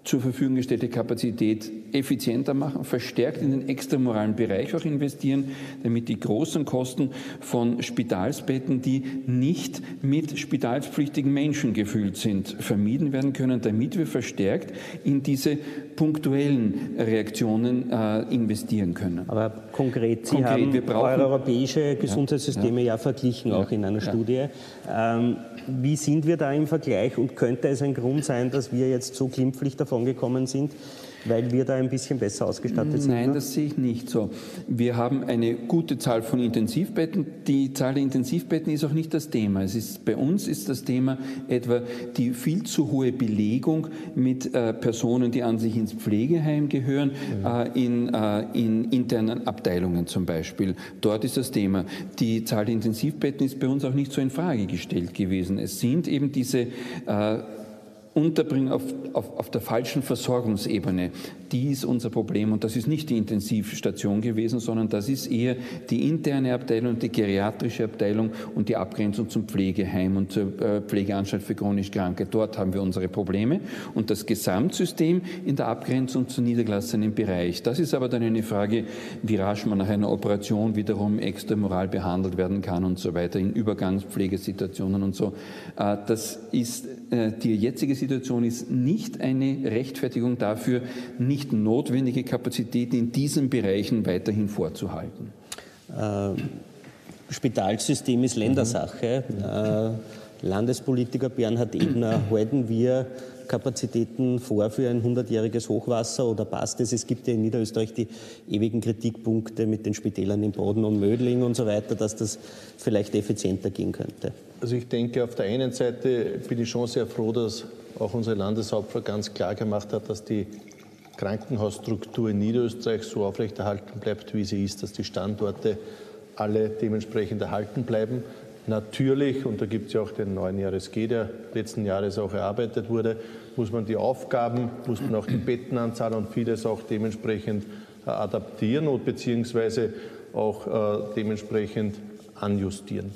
zur Verfügung gestellte Kapazität effizienter machen, verstärkt in den extramoralen Bereich auch investieren, damit die großen Kosten von Spitalsbetten, die nicht mit spitalspflichtigen Menschen gefüllt sind, vermieden werden können, damit wir verstärkt in diese punktuellen Reaktionen äh, investieren können. Aber konkret, Sie konkret, haben wir brauchen, europäische Gesundheitssysteme ja, ja. ja verglichen, auch in einer Studie. Ähm, wie sind wir da im Vergleich und könnte es ein Grund sein, dass wir jetzt so glimpflich davon gekommen sind? Weil wir da ein bisschen besser ausgestattet sind? Nein, das sehe ich nicht so. Wir haben eine gute Zahl von Intensivbetten. Die Zahl der Intensivbetten ist auch nicht das Thema. Es ist, bei uns ist das Thema etwa die viel zu hohe Belegung mit äh, Personen, die an sich ins Pflegeheim gehören, mhm. äh, in, äh, in internen Abteilungen zum Beispiel. Dort ist das Thema. Die Zahl der Intensivbetten ist bei uns auch nicht so in Frage gestellt gewesen. Es sind eben diese äh, Unterbringen auf, auf, auf der falschen Versorgungsebene. Die ist unser Problem und das ist nicht die Intensivstation gewesen, sondern das ist eher die interne Abteilung, die geriatrische Abteilung und die Abgrenzung zum Pflegeheim und zur äh, Pflegeanstalt für chronisch Kranke. Dort haben wir unsere Probleme und das Gesamtsystem in der Abgrenzung zum niedergelassenen Bereich. Das ist aber dann eine Frage, wie rasch man nach einer Operation wiederum extramoral behandelt werden kann und so weiter in Übergangspflegesituationen und so. Äh, das ist äh, die jetzige Situation ist nicht eine Rechtfertigung dafür, nicht notwendige Kapazitäten in diesen Bereichen weiterhin vorzuhalten. Äh, Spitalsystem ist Ländersache. Mhm. Äh, Landespolitiker Bernhard Ebner, halten wir Kapazitäten vor für ein 100-jähriges Hochwasser oder passt es? Es gibt ja in Niederösterreich die ewigen Kritikpunkte mit den Spitälern in Boden und Mödling und so weiter, dass das vielleicht effizienter gehen könnte. Also ich denke, auf der einen Seite bin ich schon sehr froh, dass auch unsere Landeshauptfrau ganz klar gemacht hat, dass die Krankenhausstruktur in Niederösterreich so aufrechterhalten bleibt, wie sie ist, dass die Standorte alle dementsprechend erhalten bleiben. Natürlich, und da gibt es ja auch den neuen JRSG, der letzten Jahres auch erarbeitet wurde, muss man die Aufgaben, muss man auch die Bettenanzahl und vieles auch dementsprechend äh, adaptieren und beziehungsweise auch äh, dementsprechend anjustieren.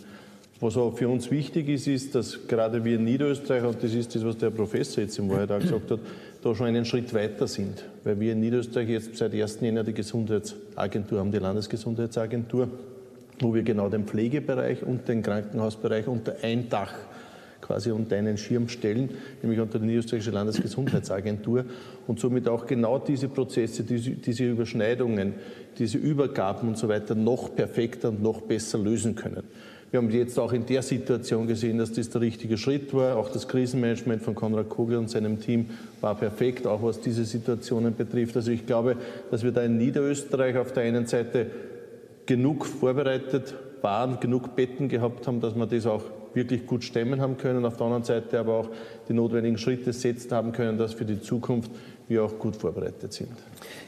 Was auch für uns wichtig ist, ist, dass gerade wir in Niederösterreich, und das ist das, was der Professor jetzt im Wahrheit auch gesagt hat, da schon einen Schritt weiter sind. Weil wir in Niederösterreich jetzt seit 1. Jänner die Gesundheitsagentur haben, die Landesgesundheitsagentur, wo wir genau den Pflegebereich und den Krankenhausbereich unter ein Dach quasi unter einen Schirm stellen, nämlich unter die Niederösterreichische Landesgesundheitsagentur und somit auch genau diese Prozesse, diese, diese Überschneidungen, diese Übergaben und so weiter noch perfekter und noch besser lösen können. Wir haben jetzt auch in der Situation gesehen, dass das der richtige Schritt war. Auch das Krisenmanagement von Konrad Kogel und seinem Team war perfekt, auch was diese Situationen betrifft. Also ich glaube, dass wir da in Niederösterreich auf der einen Seite genug vorbereitet waren, genug Betten gehabt haben, dass wir das auch wirklich gut stemmen haben können. Auf der anderen Seite aber auch die notwendigen Schritte setzen haben können, dass für die Zukunft wir auch gut vorbereitet sind.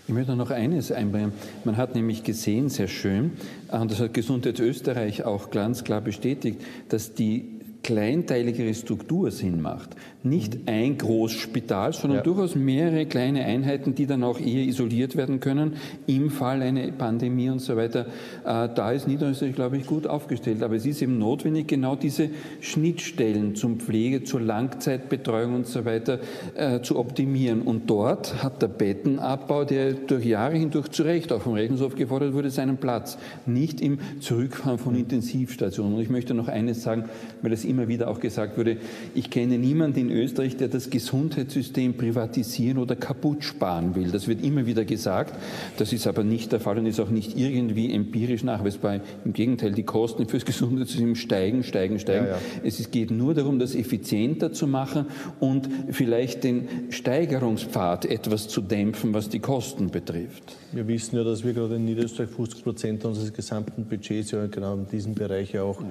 Ich möchte noch eines einbringen. Man hat nämlich gesehen, sehr schön, und das hat Gesundheit Österreich auch ganz klar bestätigt, dass die kleinteiligere Struktur Sinn macht. Nicht mhm. ein Großspital, sondern ja. durchaus mehrere kleine Einheiten, die dann auch eher isoliert werden können im Fall einer Pandemie und so weiter. Äh, da ist Niederösterreich, glaube ich, gut aufgestellt. Aber es ist eben notwendig, genau diese Schnittstellen zum Pflege, zur Langzeitbetreuung und so weiter äh, zu optimieren. Und dort hat der Bettenabbau, der durch Jahre hindurch zu Recht auch vom Rechnungshof gefordert wurde, seinen Platz. Nicht im Zurückfahren von Intensivstationen. Und ich möchte noch eines sagen, weil das immer wieder auch gesagt wurde, ich kenne niemanden in Österreich, der das Gesundheitssystem privatisieren oder kaputt sparen will. Das wird immer wieder gesagt. Das ist aber nicht der Fall und ist auch nicht irgendwie empirisch nachweisbar. Im Gegenteil, die Kosten fürs Gesundheitssystem steigen, steigen, steigen. Ja, ja. Es geht nur darum, das effizienter zu machen und vielleicht den Steigerungspfad etwas zu dämpfen, was die Kosten betrifft. Wir wissen ja, dass wir gerade in Niederösterreich 50 Prozent unseres gesamten Budgets ja genau in diesem Bereich ja auch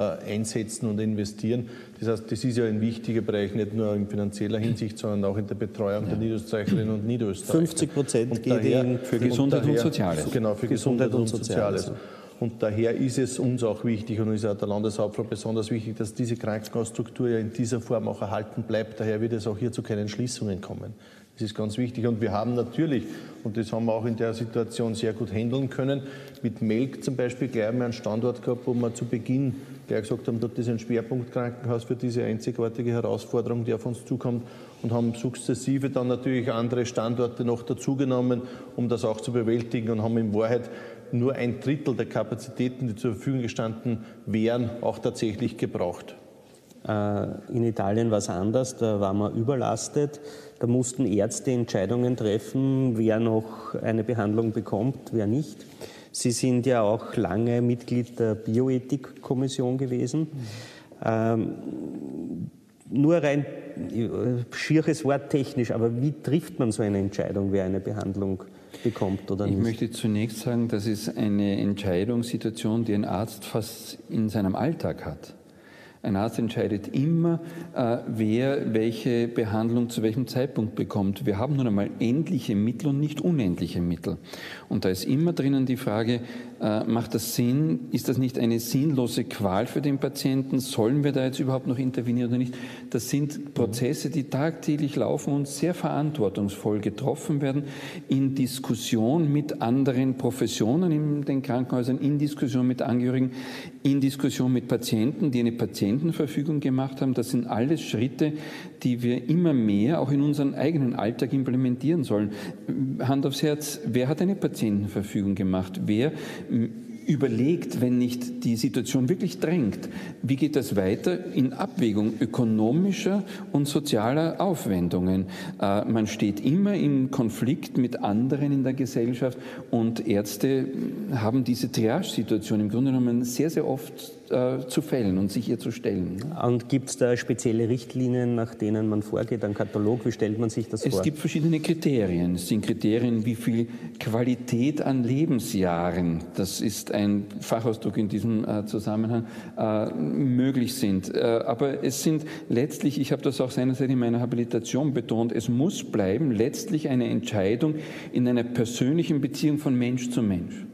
einsetzen und investieren. Das heißt, das ist ja ein wichtiger Bereich, nicht nur in finanzieller Hinsicht, sondern auch in der Betreuung ja. der Niederösterreicherinnen und Niederösterreicher. 50 Prozent gehen für Gesundheit und, daher, und Soziales. Genau, für Gesundheit, Gesundheit und, Soziales. Soziales. Und daher ist es uns auch wichtig und ist auch der Landeshauptfrau besonders wichtig, dass diese Krankenhausstruktur ja in dieser Form auch erhalten bleibt. Daher wird es auch hier zu keinen Schließungen kommen. Das ist ganz wichtig. Und wir haben natürlich, und das haben wir auch in der Situation sehr gut handeln können, mit Melk zum Beispiel gleich einmal einen Standort gehabt, wo wir zu Beginn gleich gesagt haben, dort ist ein Schwerpunktkrankenhaus für diese einzigartige Herausforderung, die auf uns zukommt und haben sukzessive dann natürlich andere Standorte noch dazugenommen, um das auch zu bewältigen und haben in Wahrheit nur ein Drittel der Kapazitäten, die zur Verfügung gestanden wären, auch tatsächlich gebraucht. Äh, in Italien war es anders, da war man überlastet. Da mussten Ärzte Entscheidungen treffen, wer noch eine Behandlung bekommt, wer nicht. Sie sind ja auch lange Mitglied der Bioethikkommission gewesen. Ähm, nur rein schieres Wort technisch, aber wie trifft man so eine Entscheidung, wer eine Behandlung bekommt oder ich nicht? Ich möchte zunächst sagen, das ist eine Entscheidungssituation, die ein Arzt fast in seinem Alltag hat. Ein Arzt entscheidet immer, äh, wer welche Behandlung zu welchem Zeitpunkt bekommt. Wir haben nun einmal endliche Mittel und nicht unendliche Mittel. Und da ist immer drinnen die Frage, äh, macht das Sinn? Ist das nicht eine sinnlose Qual für den Patienten? Sollen wir da jetzt überhaupt noch intervenieren oder nicht? Das sind Prozesse, die tagtäglich laufen und sehr verantwortungsvoll getroffen werden in Diskussion mit anderen Professionen in den Krankenhäusern, in Diskussion mit Angehörigen, in Diskussion mit Patienten, die eine Patientenverfügung gemacht haben. Das sind alles Schritte, die wir immer mehr auch in unseren eigenen Alltag implementieren sollen. Hand aufs Herz, wer hat eine Patientenverfügung gemacht? Wer überlegt, wenn nicht die Situation wirklich drängt, wie geht das weiter in Abwägung ökonomischer und sozialer Aufwendungen. Äh, man steht immer im Konflikt mit anderen in der Gesellschaft und Ärzte haben diese Triage-Situation im Grunde genommen sehr, sehr oft äh, zu fällen und sich ihr zu stellen. Und gibt es da spezielle Richtlinien, nach denen man vorgeht, ein Katalog? Wie stellt man sich das es vor? Es gibt verschiedene Kriterien. Es sind Kriterien, wie viel Qualität an Lebensjahren, das ist ein Fachausdruck in diesem äh, Zusammenhang, äh, möglich sind. Äh, aber es sind letztlich, ich habe das auch seinerzeit in meiner Habilitation betont, es muss bleiben letztlich eine Entscheidung in einer persönlichen Beziehung von Mensch zu Mensch.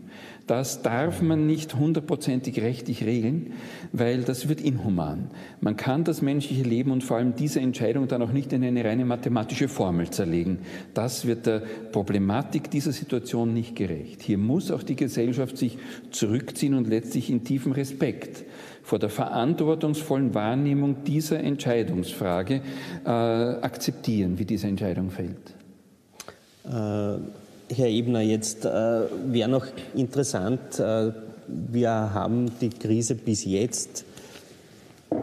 Das darf man nicht hundertprozentig rechtlich regeln, weil das wird inhuman. Man kann das menschliche Leben und vor allem diese Entscheidung dann auch nicht in eine reine mathematische Formel zerlegen. Das wird der Problematik dieser Situation nicht gerecht. Hier muss auch die Gesellschaft sich zurückziehen und letztlich in tiefem Respekt vor der verantwortungsvollen Wahrnehmung dieser Entscheidungsfrage äh, akzeptieren, wie diese Entscheidung fällt. Äh Herr Ebner, jetzt äh, wäre noch interessant, äh, wir haben die Krise bis jetzt, ein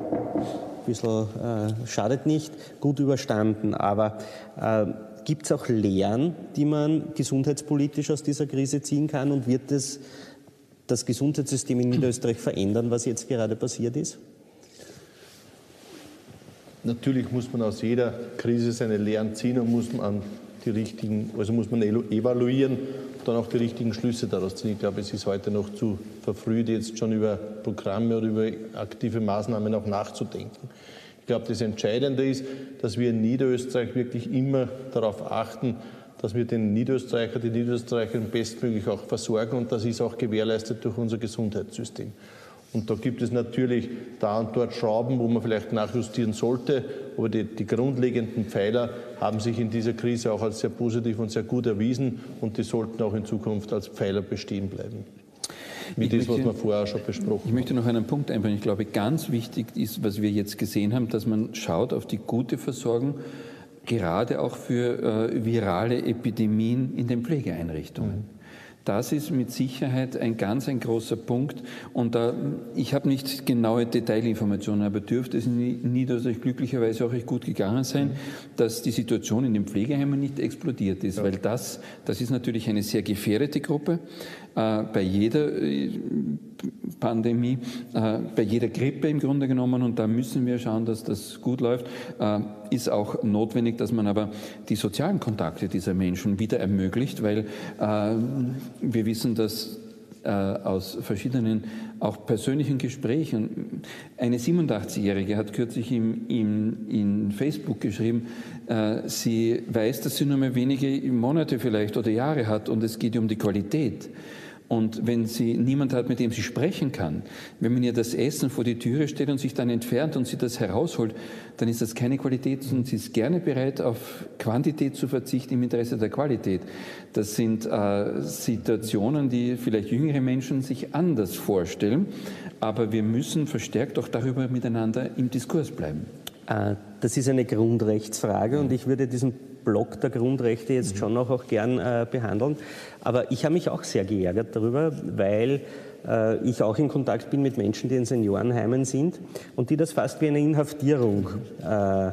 bisschen äh, schadet nicht, gut überstanden, aber äh, gibt es auch Lehren, die man gesundheitspolitisch aus dieser Krise ziehen kann und wird es das Gesundheitssystem in Niederösterreich verändern, was jetzt gerade passiert ist? Natürlich muss man aus jeder Krise seine Lehren ziehen und muss man die richtigen, also muss man evaluieren dann auch die richtigen Schlüsse daraus ziehen. Ich glaube, es ist heute noch zu verfrüht, jetzt schon über Programme oder über aktive Maßnahmen auch nachzudenken. Ich glaube, das Entscheidende ist, dass wir in Niederösterreich wirklich immer darauf achten, dass wir den Niederösterreicher, die Niederösterreicherin bestmöglich auch versorgen und das ist auch gewährleistet durch unser Gesundheitssystem. Und da gibt es natürlich da und dort Schrauben, wo man vielleicht nachjustieren sollte. Aber die, die, grundlegenden Pfeiler haben sich in dieser Krise auch als sehr positiv und sehr gut erwiesen und die sollten auch in Zukunft als Pfeiler bestehen bleiben. Wie das, möchte, was wir vorher schon besprochen haben. Ich möchte noch einen Punkt einbringen. Ich glaube, ganz wichtig ist, was wir jetzt gesehen haben, dass man schaut auf die gute Versorgung, gerade auch für äh, virale Epidemien in den Pflegeeinrichtungen. Mhm. Das ist mit Sicherheit ein ganz ein großer Punkt. Und da, ich habe nicht genaue Detailinformationen, aber dürfte es in Niederösterreich glücklicherweise auch recht gut gegangen sein, dass die Situation in den Pflegeheimen nicht explodiert ist, ja. weil das, das ist natürlich eine sehr gefährdete Gruppe. Äh, bei jeder äh, Pandemie, äh, bei jeder Grippe im Grunde genommen. Und da müssen wir schauen, dass das gut läuft. Ist auch notwendig, dass man aber die sozialen Kontakte dieser Menschen wieder ermöglicht, weil wir wissen, dass aus verschiedenen auch persönlichen Gesprächen. Eine 87-Jährige hat kürzlich im, im, in Facebook geschrieben, äh, sie weiß, dass sie nur mehr wenige Monate vielleicht oder Jahre hat und es geht um die Qualität. Und wenn sie niemand hat, mit dem sie sprechen kann, wenn man ihr das Essen vor die Türe stellt und sich dann entfernt und sie das herausholt, dann ist das keine Qualität, sondern sie ist gerne bereit, auf Quantität zu verzichten im Interesse der Qualität. Das sind äh, Situationen, die vielleicht jüngere Menschen sich anders vorstellen, aber wir müssen verstärkt auch darüber miteinander im Diskurs bleiben. Äh, das ist eine Grundrechtsfrage und ich würde diesen Block der Grundrechte jetzt schon noch auch gern äh, behandeln. Aber ich habe mich auch sehr geärgert darüber, weil äh, ich auch in Kontakt bin mit Menschen, die in Seniorenheimen sind und die das fast wie eine Inhaftierung äh,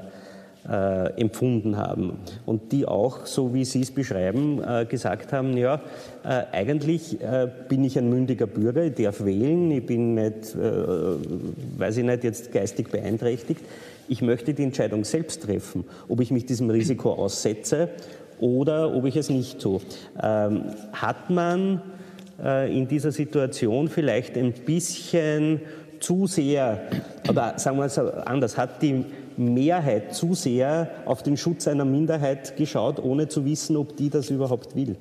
äh, empfunden haben und die auch, so wie Sie es beschreiben, äh, gesagt haben, ja, äh, eigentlich äh, bin ich ein mündiger Bürger, ich darf wählen, ich bin nicht, äh, weiß ich nicht, jetzt geistig beeinträchtigt, ich möchte die Entscheidung selbst treffen, ob ich mich diesem Risiko aussetze oder ob ich es nicht tue. Ähm, hat man äh, in dieser Situation vielleicht ein bisschen zu sehr, oder sagen wir es anders, hat die Mehrheit zu sehr auf den Schutz einer Minderheit geschaut, ohne zu wissen, ob die das überhaupt will?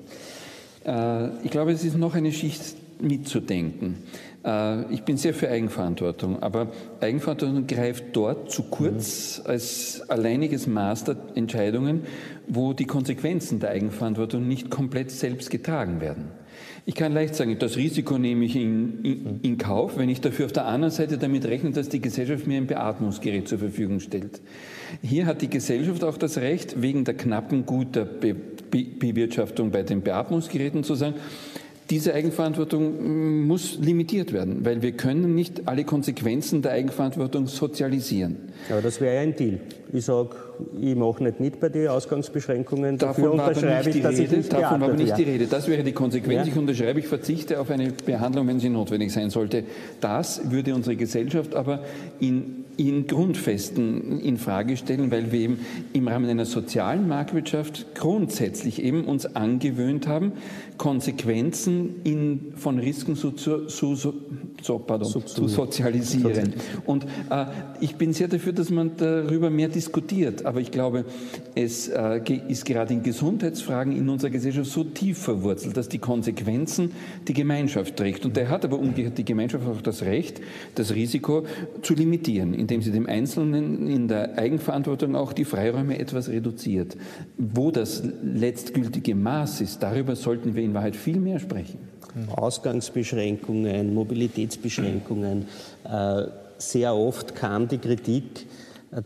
Äh, ich glaube, es ist noch eine Schicht mitzudenken. Äh, ich bin sehr für Eigenverantwortung, aber Eigenverantwortung greift dort zu kurz als alleiniges Maß der Entscheidungen, wo die Konsequenzen der Eigenverantwortung nicht komplett selbst getragen werden. Ich kann leicht sagen, das Risiko nehme ich in, in, in, Kauf, wenn ich dafür auf der anderen Seite damit rechne, dass die Gesellschaft mir ein Beatmungsgerät zur Verfügung stellt. Hier hat die Gesellschaft auch das Recht, wegen der knappen Gut Be Bewirtschaftung bei den Beatmungsgeräten zu sagen, diese Eigenverantwortung muss limitiert werden, weil wir können nicht alle Konsequenzen der Eigenverantwortung sozialisieren. Aber das wäre ja ein Deal. Ich sage, ich mache nicht mit bei den Ausgangsbeschränkungen. Dafür davon unterschreibe ich, dass Rede, ich nicht Davon war aber nicht die Rede. Das wäre die Konsequenz. Ja. Ich unterschreibe, ich verzichte auf eine Behandlung, wenn sie notwendig sein sollte. Das würde unsere Gesellschaft aber in, in Grundfesten in Frage stellen, weil wir eben im Rahmen einer sozialen Marktwirtschaft grundsätzlich eben uns angewöhnt haben, Konsequenzen in, von Risken zu, zu, zu, so, pardon, zu sozialisieren. Und äh, ich bin sehr dafür, dass man darüber mehr diskutiert. Aber ich glaube, es äh, ist gerade in Gesundheitsfragen in unserer Gesellschaft so tief verwurzelt, dass die Konsequenzen die Gemeinschaft trägt. Und der hat aber umgekehrt die Gemeinschaft auch das Recht, das Risiko zu limitieren, indem sie dem Einzelnen in der Eigenverantwortung auch die Freiräume etwas reduziert. Wo das letztgültige Maß ist, darüber sollten wir in Wahrheit viel mehr sprechen. Ausgangsbeschränkungen, Mobilitätsbeschränkungen. Äh, sehr oft kam die Kritik,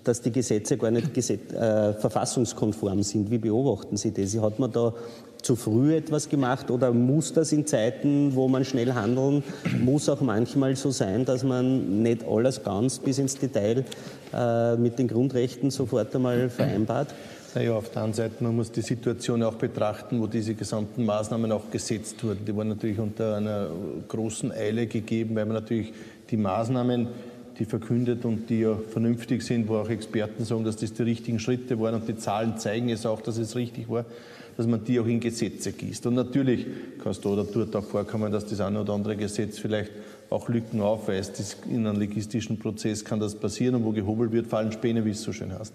dass die Gesetze gar nicht geset äh, verfassungskonform sind. Wie beobachten Sie das? Hat man da zu früh etwas gemacht oder muss das in Zeiten, wo man schnell handeln muss, auch manchmal so sein, dass man nicht alles ganz bis ins Detail äh, mit den Grundrechten sofort einmal vereinbart? Naja, auf der anderen Seite, man muss die Situation auch betrachten, wo diese gesamten Maßnahmen auch gesetzt wurden. Die wurden natürlich unter einer großen Eile gegeben, weil man natürlich die Maßnahmen, die verkündet und die ja vernünftig sind, wo auch Experten sagen, dass das die richtigen Schritte waren und die Zahlen zeigen es auch, dass es richtig war, dass man die auch in Gesetze gießt. Und natürlich kann es da oder dort auch vorkommen, dass das eine oder andere Gesetz vielleicht auch Lücken aufweist. In einem logistischen Prozess kann das passieren und wo gehobelt wird, fallen Späne, wie es so schön heißt.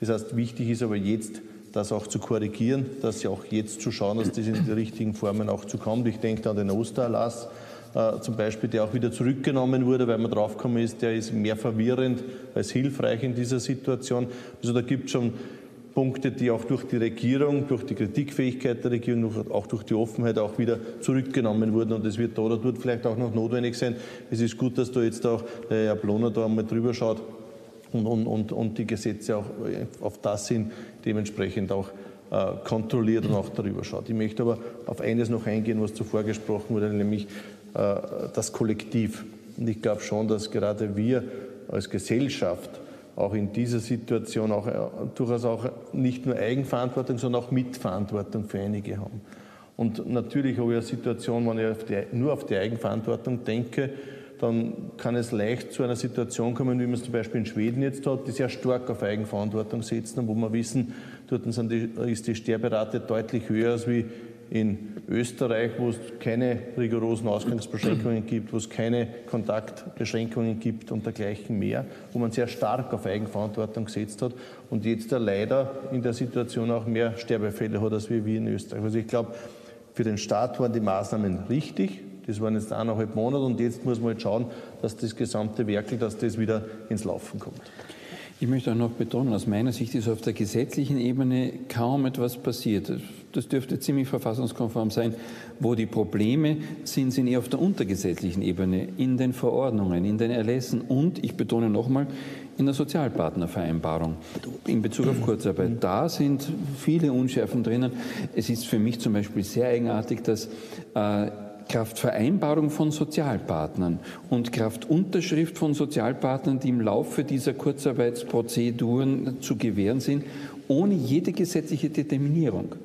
Das heißt, wichtig ist aber jetzt, das auch zu korrigieren, dass ja auch jetzt zu schauen, dass das in die richtigen Formen auch zu kommt. Ich denke an den Ostererlass äh, zum Beispiel, der auch wieder zurückgenommen wurde, weil man draufgekommen ist, der ist mehr verwirrend als hilfreich in dieser Situation. Also da gibt es schon Punkte, die auch durch die Regierung, durch die Kritikfähigkeit der Regierung, auch durch die Offenheit auch wieder zurückgenommen wurden. Und es wird da oder dort vielleicht auch noch notwendig sein. Es ist gut, dass da jetzt auch der Herr Bloner da einmal drüber schaut, und, und, und, und die Gesetze auch auf das sind, dementsprechend auch äh, kontrolliert und auch darüber schaut. Ich möchte aber auf eines noch eingehen, was zuvor gesprochen wurde, nämlich äh, das Kollektiv. Und ich glaube schon, dass gerade wir als Gesellschaft auch in dieser Situation auch äh, durchaus auch nicht nur Eigenverantwortung, sondern auch Mitverantwortung für einige haben. Und natürlich habe ich eine Situation, wenn ich auf die, nur auf die Eigenverantwortung denke, dann kann es leicht zu einer Situation kommen, wie man es zum Beispiel in Schweden jetzt hat, die sehr stark auf Eigenverantwortung setzen und wo wir wissen, dort die, ist die Sterberate deutlich höher als wie in Österreich, wo es keine rigorosen Ausgangsbeschränkungen gibt, wo es keine Kontaktbeschränkungen gibt und dergleichen mehr, wo man sehr stark auf Eigenverantwortung gesetzt hat und jetzt leider in der Situation auch mehr Sterbefälle hat als wir in Österreich. Also ich glaube, für den Staat waren die Maßnahmen richtig, das waren jetzt eineinhalb Monate und jetzt muss man halt schauen, dass das gesamte Werkel, dass das wieder ins Laufen kommt. Ich möchte auch noch betonen, aus meiner Sicht ist auf der gesetzlichen Ebene kaum etwas passiert. Das dürfte ziemlich verfassungskonform sein. Wo die Probleme sind, sind eher auf der untergesetzlichen Ebene, in den Verordnungen, in den Erlässen und, ich betone nochmal, in der Sozialpartnervereinbarung in Bezug auf Kurzarbeit. Da sind viele Unschärfen drinnen. Es ist für mich zum Beispiel sehr eigenartig, dass äh, Kraft Vereinbarung von Sozialpartnern und Kraft Unterschrift von Sozialpartnern, die im Laufe dieser Kurzarbeitsprozeduren zu gewähren sind, ohne jede gesetzliche Determinierung.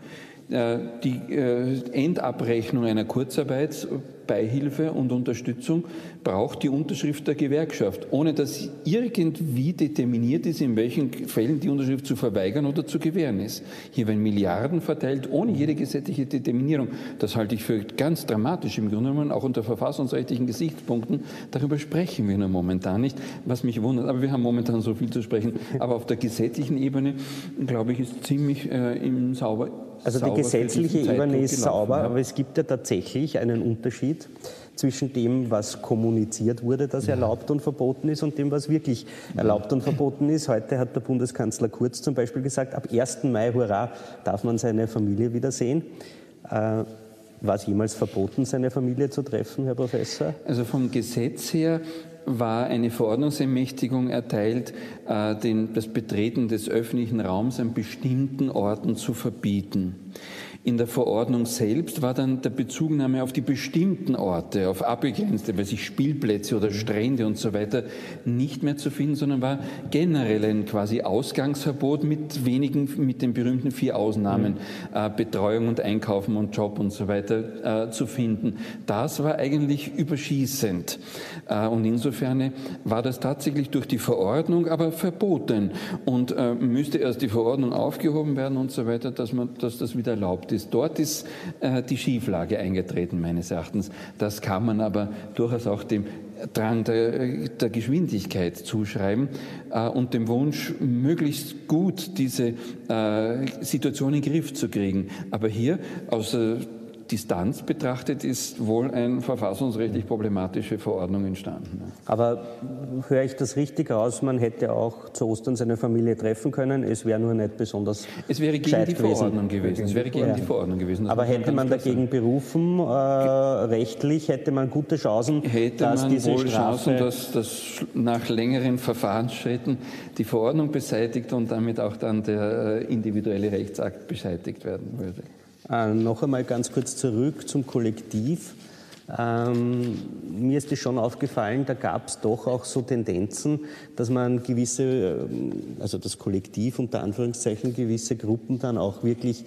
Äh, die äh, Endabrechnung einer Kurzarbeitsbeihilfe und Unterstützung braucht die Unterschrift der Gewerkschaft, ohne dass irgendwie determiniert ist, in welchen Fällen die Unterschrift zu verweigern oder zu gewähren ist. Hier werden Milliarden verteilt, ohne jede gesetzliche Determinierung. Das halte ich für ganz dramatisch im Grunde genommen, auch unter verfassungsrechtlichen Gesichtspunkten. Darüber sprechen wir nur momentan nicht, was mich wundert. Aber wir haben momentan so viel zu sprechen. Aber auf der gesetzlichen Ebene, glaube ich, ist ziemlich äh, im Sauber also die gesetzliche Ebene ist gelaufen, sauber, ja. aber es gibt ja tatsächlich einen Unterschied zwischen dem, was kommuniziert wurde, das erlaubt und verboten ist, und dem, was wirklich erlaubt und verboten ist. Heute hat der Bundeskanzler Kurz zum Beispiel gesagt, ab 1. Mai, hurra, darf man seine Familie wiedersehen. Äh, war es jemals verboten, seine Familie zu treffen, Herr Professor? Also vom Gesetz her war eine Verordnungsermächtigung erteilt, äh, den, das Betreten des öffentlichen Raums an bestimmten Orten zu verbieten. In der Verordnung selbst war dann der Bezugnahme auf die bestimmten Orte, auf abgegrenzte, weiß ich, Spielplätze oder Strände und so weiter nicht mehr zu finden, sondern war generell ein quasi Ausgangsverbot mit wenigen, mit den berühmten vier Ausnahmen, mhm. äh, Betreuung und Einkaufen und Job und so weiter äh, zu finden. Das war eigentlich überschießend. Äh, und insofern war das tatsächlich durch die Verordnung aber verboten und äh, müsste erst die Verordnung aufgehoben werden und so weiter, dass man, dass das wieder erlaubt ist. Dort ist äh, die Schieflage eingetreten, meines Erachtens. Das kann man aber durchaus auch dem Drang der, der Geschwindigkeit zuschreiben äh, und dem Wunsch, möglichst gut diese äh, Situation in den Griff zu kriegen. Aber hier aus Distanz betrachtet ist wohl eine verfassungsrechtlich problematische Verordnung entstanden. Aber höre ich das richtig raus? Man hätte auch zu Ostern seine Familie treffen können. Es wäre nur nicht besonders. Es wäre gegen die Verordnung gewesen. Es wäre gegen ja. die Verordnung gewesen. Aber hätte man dagegen berufen, äh, rechtlich, hätte man gute Chancen, hätte dass man diese wohl Strafe Chancen, dass, dass nach längeren Verfahrensschritten die Verordnung beseitigt und damit auch dann der äh, individuelle Rechtsakt beseitigt werden würde. Äh, noch einmal ganz kurz zurück zum Kollektiv. Ähm, mir ist es schon aufgefallen, da gab es doch auch so Tendenzen, dass man gewisse, ähm, also das Kollektiv unter Anführungszeichen, gewisse Gruppen dann auch wirklich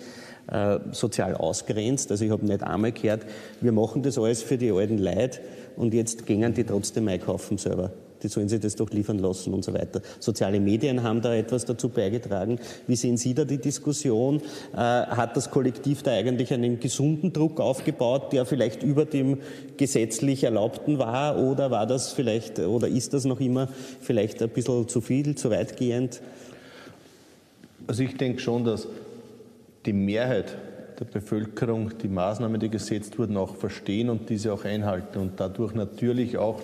äh, sozial ausgrenzt. Also ich habe nicht einmal gehört, wir machen das alles für die alten Leute und jetzt gehen die trotzdem einkaufen selber die sollen sich das doch liefern lassen und so weiter. Soziale Medien haben da etwas dazu beigetragen. Wie sehen Sie da die Diskussion? Äh, hat das Kollektiv da eigentlich einen gesunden Druck aufgebaut, der vielleicht über dem gesetzlich Erlaubten war oder war das vielleicht oder ist das noch immer vielleicht ein bisschen zu viel, zu weitgehend? Also ich denke schon, dass die Mehrheit der Bevölkerung die Maßnahmen, die gesetzt wurden, auch verstehen und diese auch einhalten und dadurch natürlich auch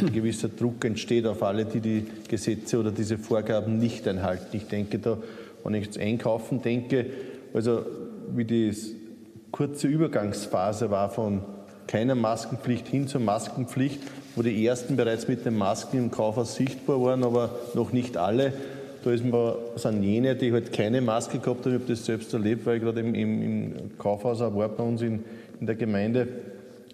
ein gewisser Druck entsteht auf alle, die die Gesetze oder diese Vorgaben nicht einhalten. Ich denke da, wenn ich jetzt einkaufen denke, also wie die kurze Übergangsphase war von keiner Maskenpflicht hin zur Maskenpflicht, wo die ersten bereits mit den Masken im Kaufhaus sichtbar waren, aber noch nicht alle da ist man, sind jene, die halt keine Maske gehabt haben. Ich habe das selbst erlebt, weil ich gerade im, im, im Kaufhaus war bei uns in, in der Gemeinde.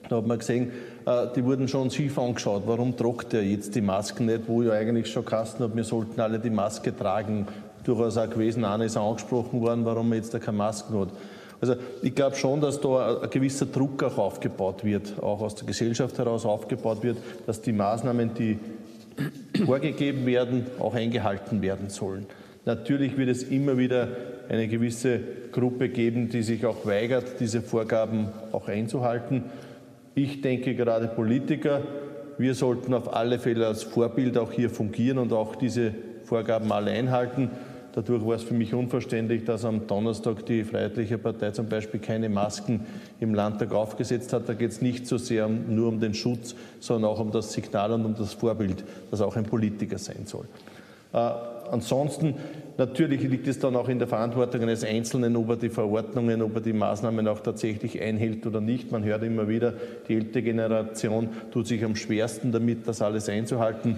Da hat man gesehen, äh, die wurden schon schief angeschaut. Warum tragt er jetzt die Masken nicht, wo ja eigentlich schon Kasten hat, wir sollten alle die Maske tragen. Durchaus auch gewesen, einer ist angesprochen worden, warum er jetzt da keine Masken hat. Also ich glaube schon, dass da ein gewisser Druck auch aufgebaut wird, auch aus der Gesellschaft heraus aufgebaut wird, dass die Maßnahmen, die vorgegeben werden, auch eingehalten werden sollen. Natürlich wird es immer wieder eine gewisse Gruppe geben, die sich auch weigert, diese Vorgaben auch einzuhalten. Ich denke gerade Politiker, wir sollten auf alle Fälle als Vorbild auch hier fungieren und auch diese Vorgaben alle einhalten. Dadurch war es für mich unverständlich, dass am Donnerstag die Freiheitliche Partei zum Beispiel keine Masken im Landtag aufgesetzt hat. Da geht es nicht so sehr nur um den Schutz, sondern auch um das Signal und um das Vorbild, das auch ein Politiker sein soll. Äh, ansonsten natürlich liegt es dann auch in der Verantwortung eines Einzelnen, ob er die Verordnungen, ob er die Maßnahmen auch tatsächlich einhält oder nicht. Man hört immer wieder, die ältere Generation tut sich am schwersten damit, das alles einzuhalten.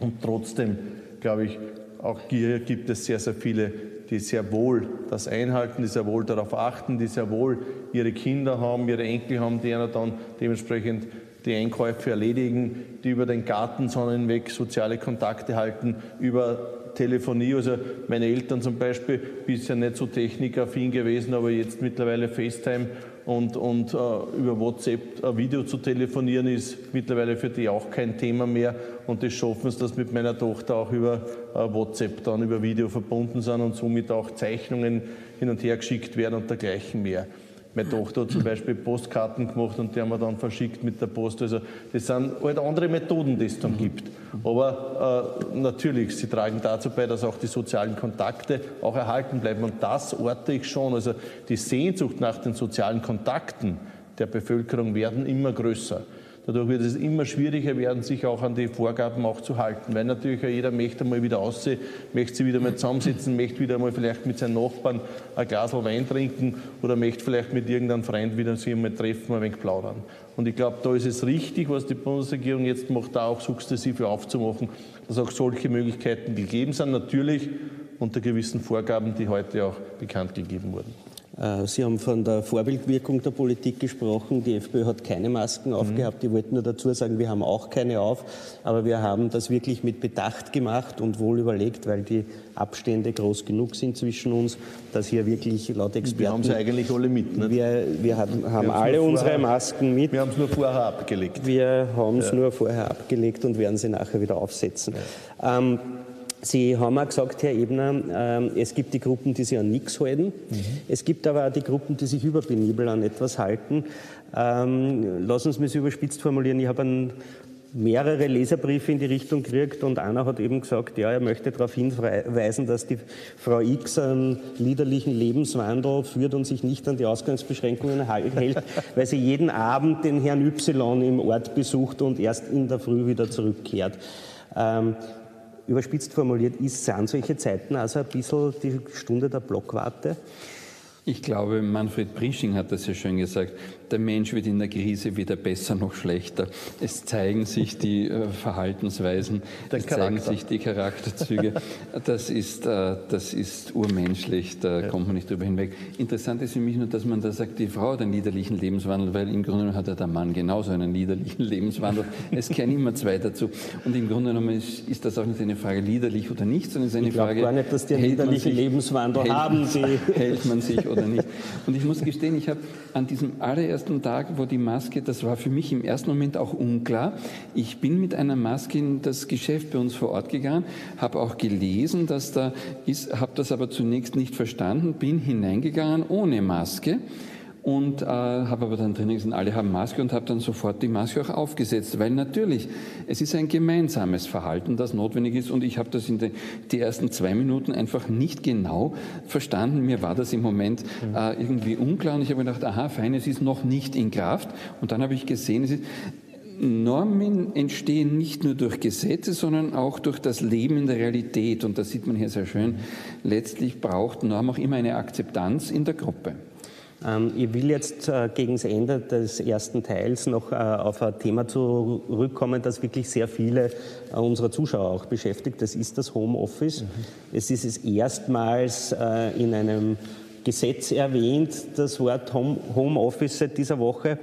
Und trotzdem, glaube ich, auch hier gibt es sehr, sehr viele, die sehr wohl das einhalten, die sehr wohl darauf achten, die sehr wohl ihre Kinder haben, ihre Enkel haben, die dann dementsprechend die Einkäufe erledigen, die über den Gartensonnen weg soziale Kontakte halten, über Telefonie. Also meine Eltern zum Beispiel, bisher nicht so technikaffin gewesen, aber jetzt mittlerweile FaceTime und, und äh, über WhatsApp ein Video zu telefonieren ist mittlerweile für die auch kein Thema mehr und das schaffen es, dass mit meiner Tochter auch über äh, WhatsApp dann über Video verbunden sind und somit auch Zeichnungen hin und her geschickt werden und dergleichen mehr. Meine Tochter hat zum Beispiel Postkarten gemacht und die haben wir dann verschickt mit der Post. Also das sind halt andere Methoden, die es dann gibt. Aber äh, natürlich, sie tragen dazu bei, dass auch die sozialen Kontakte auch erhalten bleiben. Und das orte ich schon. Also die Sehnsucht nach den sozialen Kontakten der Bevölkerung werden immer größer. Dadurch wird es immer schwieriger werden, sich auch an die Vorgaben auch zu halten, weil natürlich jeder möchte mal wieder aussehen, möchte sie wieder mal zusammensitzen, möchte wieder mal vielleicht mit seinen Nachbarn ein Glas Wein trinken oder möchte vielleicht mit irgendeinem Freund wieder sich einmal treffen, ein wenig plaudern. Und ich glaube, da ist es richtig, was die Bundesregierung jetzt macht, da auch sukzessive aufzumachen, dass auch solche Möglichkeiten gegeben sind, natürlich unter gewissen Vorgaben, die heute auch bekannt gegeben wurden. Äh, Sie haben von der Vorbildwirkung der Politik gesprochen. Die FPÖ hat keine Masken aufgehabt. Ich wollte nur dazu sagen, wir haben auch keine auf. Aber wir haben das wirklich mit Bedacht gemacht und wohl überlegt, weil die Abstände groß genug sind zwischen uns, dass hier wirklich laut Experten... Wir haben sie eigentlich alle mit, nicht? Wir, wir haben, haben alle unsere Masken mit. Wir haben es nur vorher abgelegt. Wir haben es ja. nur vorher abgelegt und werden sie nachher wieder aufsetzen. Ja. Ähm, Sie haben auch gesagt, Herr Ebner, ähm, es gibt die Gruppen, die sich an nichts halten. Mhm. Es gibt aber auch die Gruppen, die sich überpenibel an etwas halten. Ähm, lassen Sie mich überspitzt formulieren. Ich habe mehrere Leserbriefe in die Richtung gekriegt und einer hat eben gesagt, ja, er möchte darauf hinweisen, dass die Frau X einen liederlichen Lebenswandel führt und sich nicht an die Ausgangsbeschränkungen hält, weil sie jeden Abend den Herrn Y im Ort besucht und erst in der Früh wieder zurückkehrt. Ähm, überspitzt formuliert, ist, sind solche Zeiten also ein bisschen die Stunde der Blockwarte? Ich glaube, Manfred Prisching hat das ja schön gesagt der Mensch wird in der Krise weder besser noch schlechter. Es zeigen sich die äh, Verhaltensweisen, der es zeigen sich die Charakterzüge. Das ist, äh, das ist urmenschlich, da ja. kommt man nicht drüber hinweg. Interessant ist für mich nur, dass man da sagt, die Frau hat einen liederlichen Lebenswandel, weil im Grunde genommen hat ja der Mann genauso einen liederlichen Lebenswandel. Es kehren immer zwei dazu. Und im Grunde genommen ist, ist das auch nicht eine Frage liederlich oder nicht, sondern es ist eine ich Frage. gar nicht, dass die einen liederlichen Lebenswandel hält haben. Sie. Hält man sich oder nicht? Und ich muss gestehen, ich habe an diesem allerersten ersten Tag, wo die Maske, das war für mich im ersten Moment auch unklar. Ich bin mit einer Maske in das Geschäft bei uns vor Ort gegangen, habe auch gelesen, dass da ist, habe das aber zunächst nicht verstanden, bin hineingegangen ohne Maske und äh, habe aber dann drinnen gesehen, alle haben Maske und habe dann sofort die Maske auch aufgesetzt, weil natürlich, es ist ein gemeinsames Verhalten, das notwendig ist und ich habe das in den die ersten zwei Minuten einfach nicht genau verstanden. Mir war das im Moment äh, irgendwie unklar und ich habe gedacht, aha, fein, es ist noch nicht in Kraft und dann habe ich gesehen, es ist Normen entstehen nicht nur durch Gesetze, sondern auch durch das Leben in der Realität. Und das sieht man hier sehr schön. Letztlich braucht Norm auch immer eine Akzeptanz in der Gruppe. Ähm, ich will jetzt äh, gegen das Ende des ersten Teils noch äh, auf ein Thema zurückkommen, das wirklich sehr viele äh, unserer Zuschauer auch beschäftigt. Das ist das Homeoffice. Mhm. Es ist es erstmals in einem Gesetz erwähnt, das Wort Homeoffice seit dieser Woche.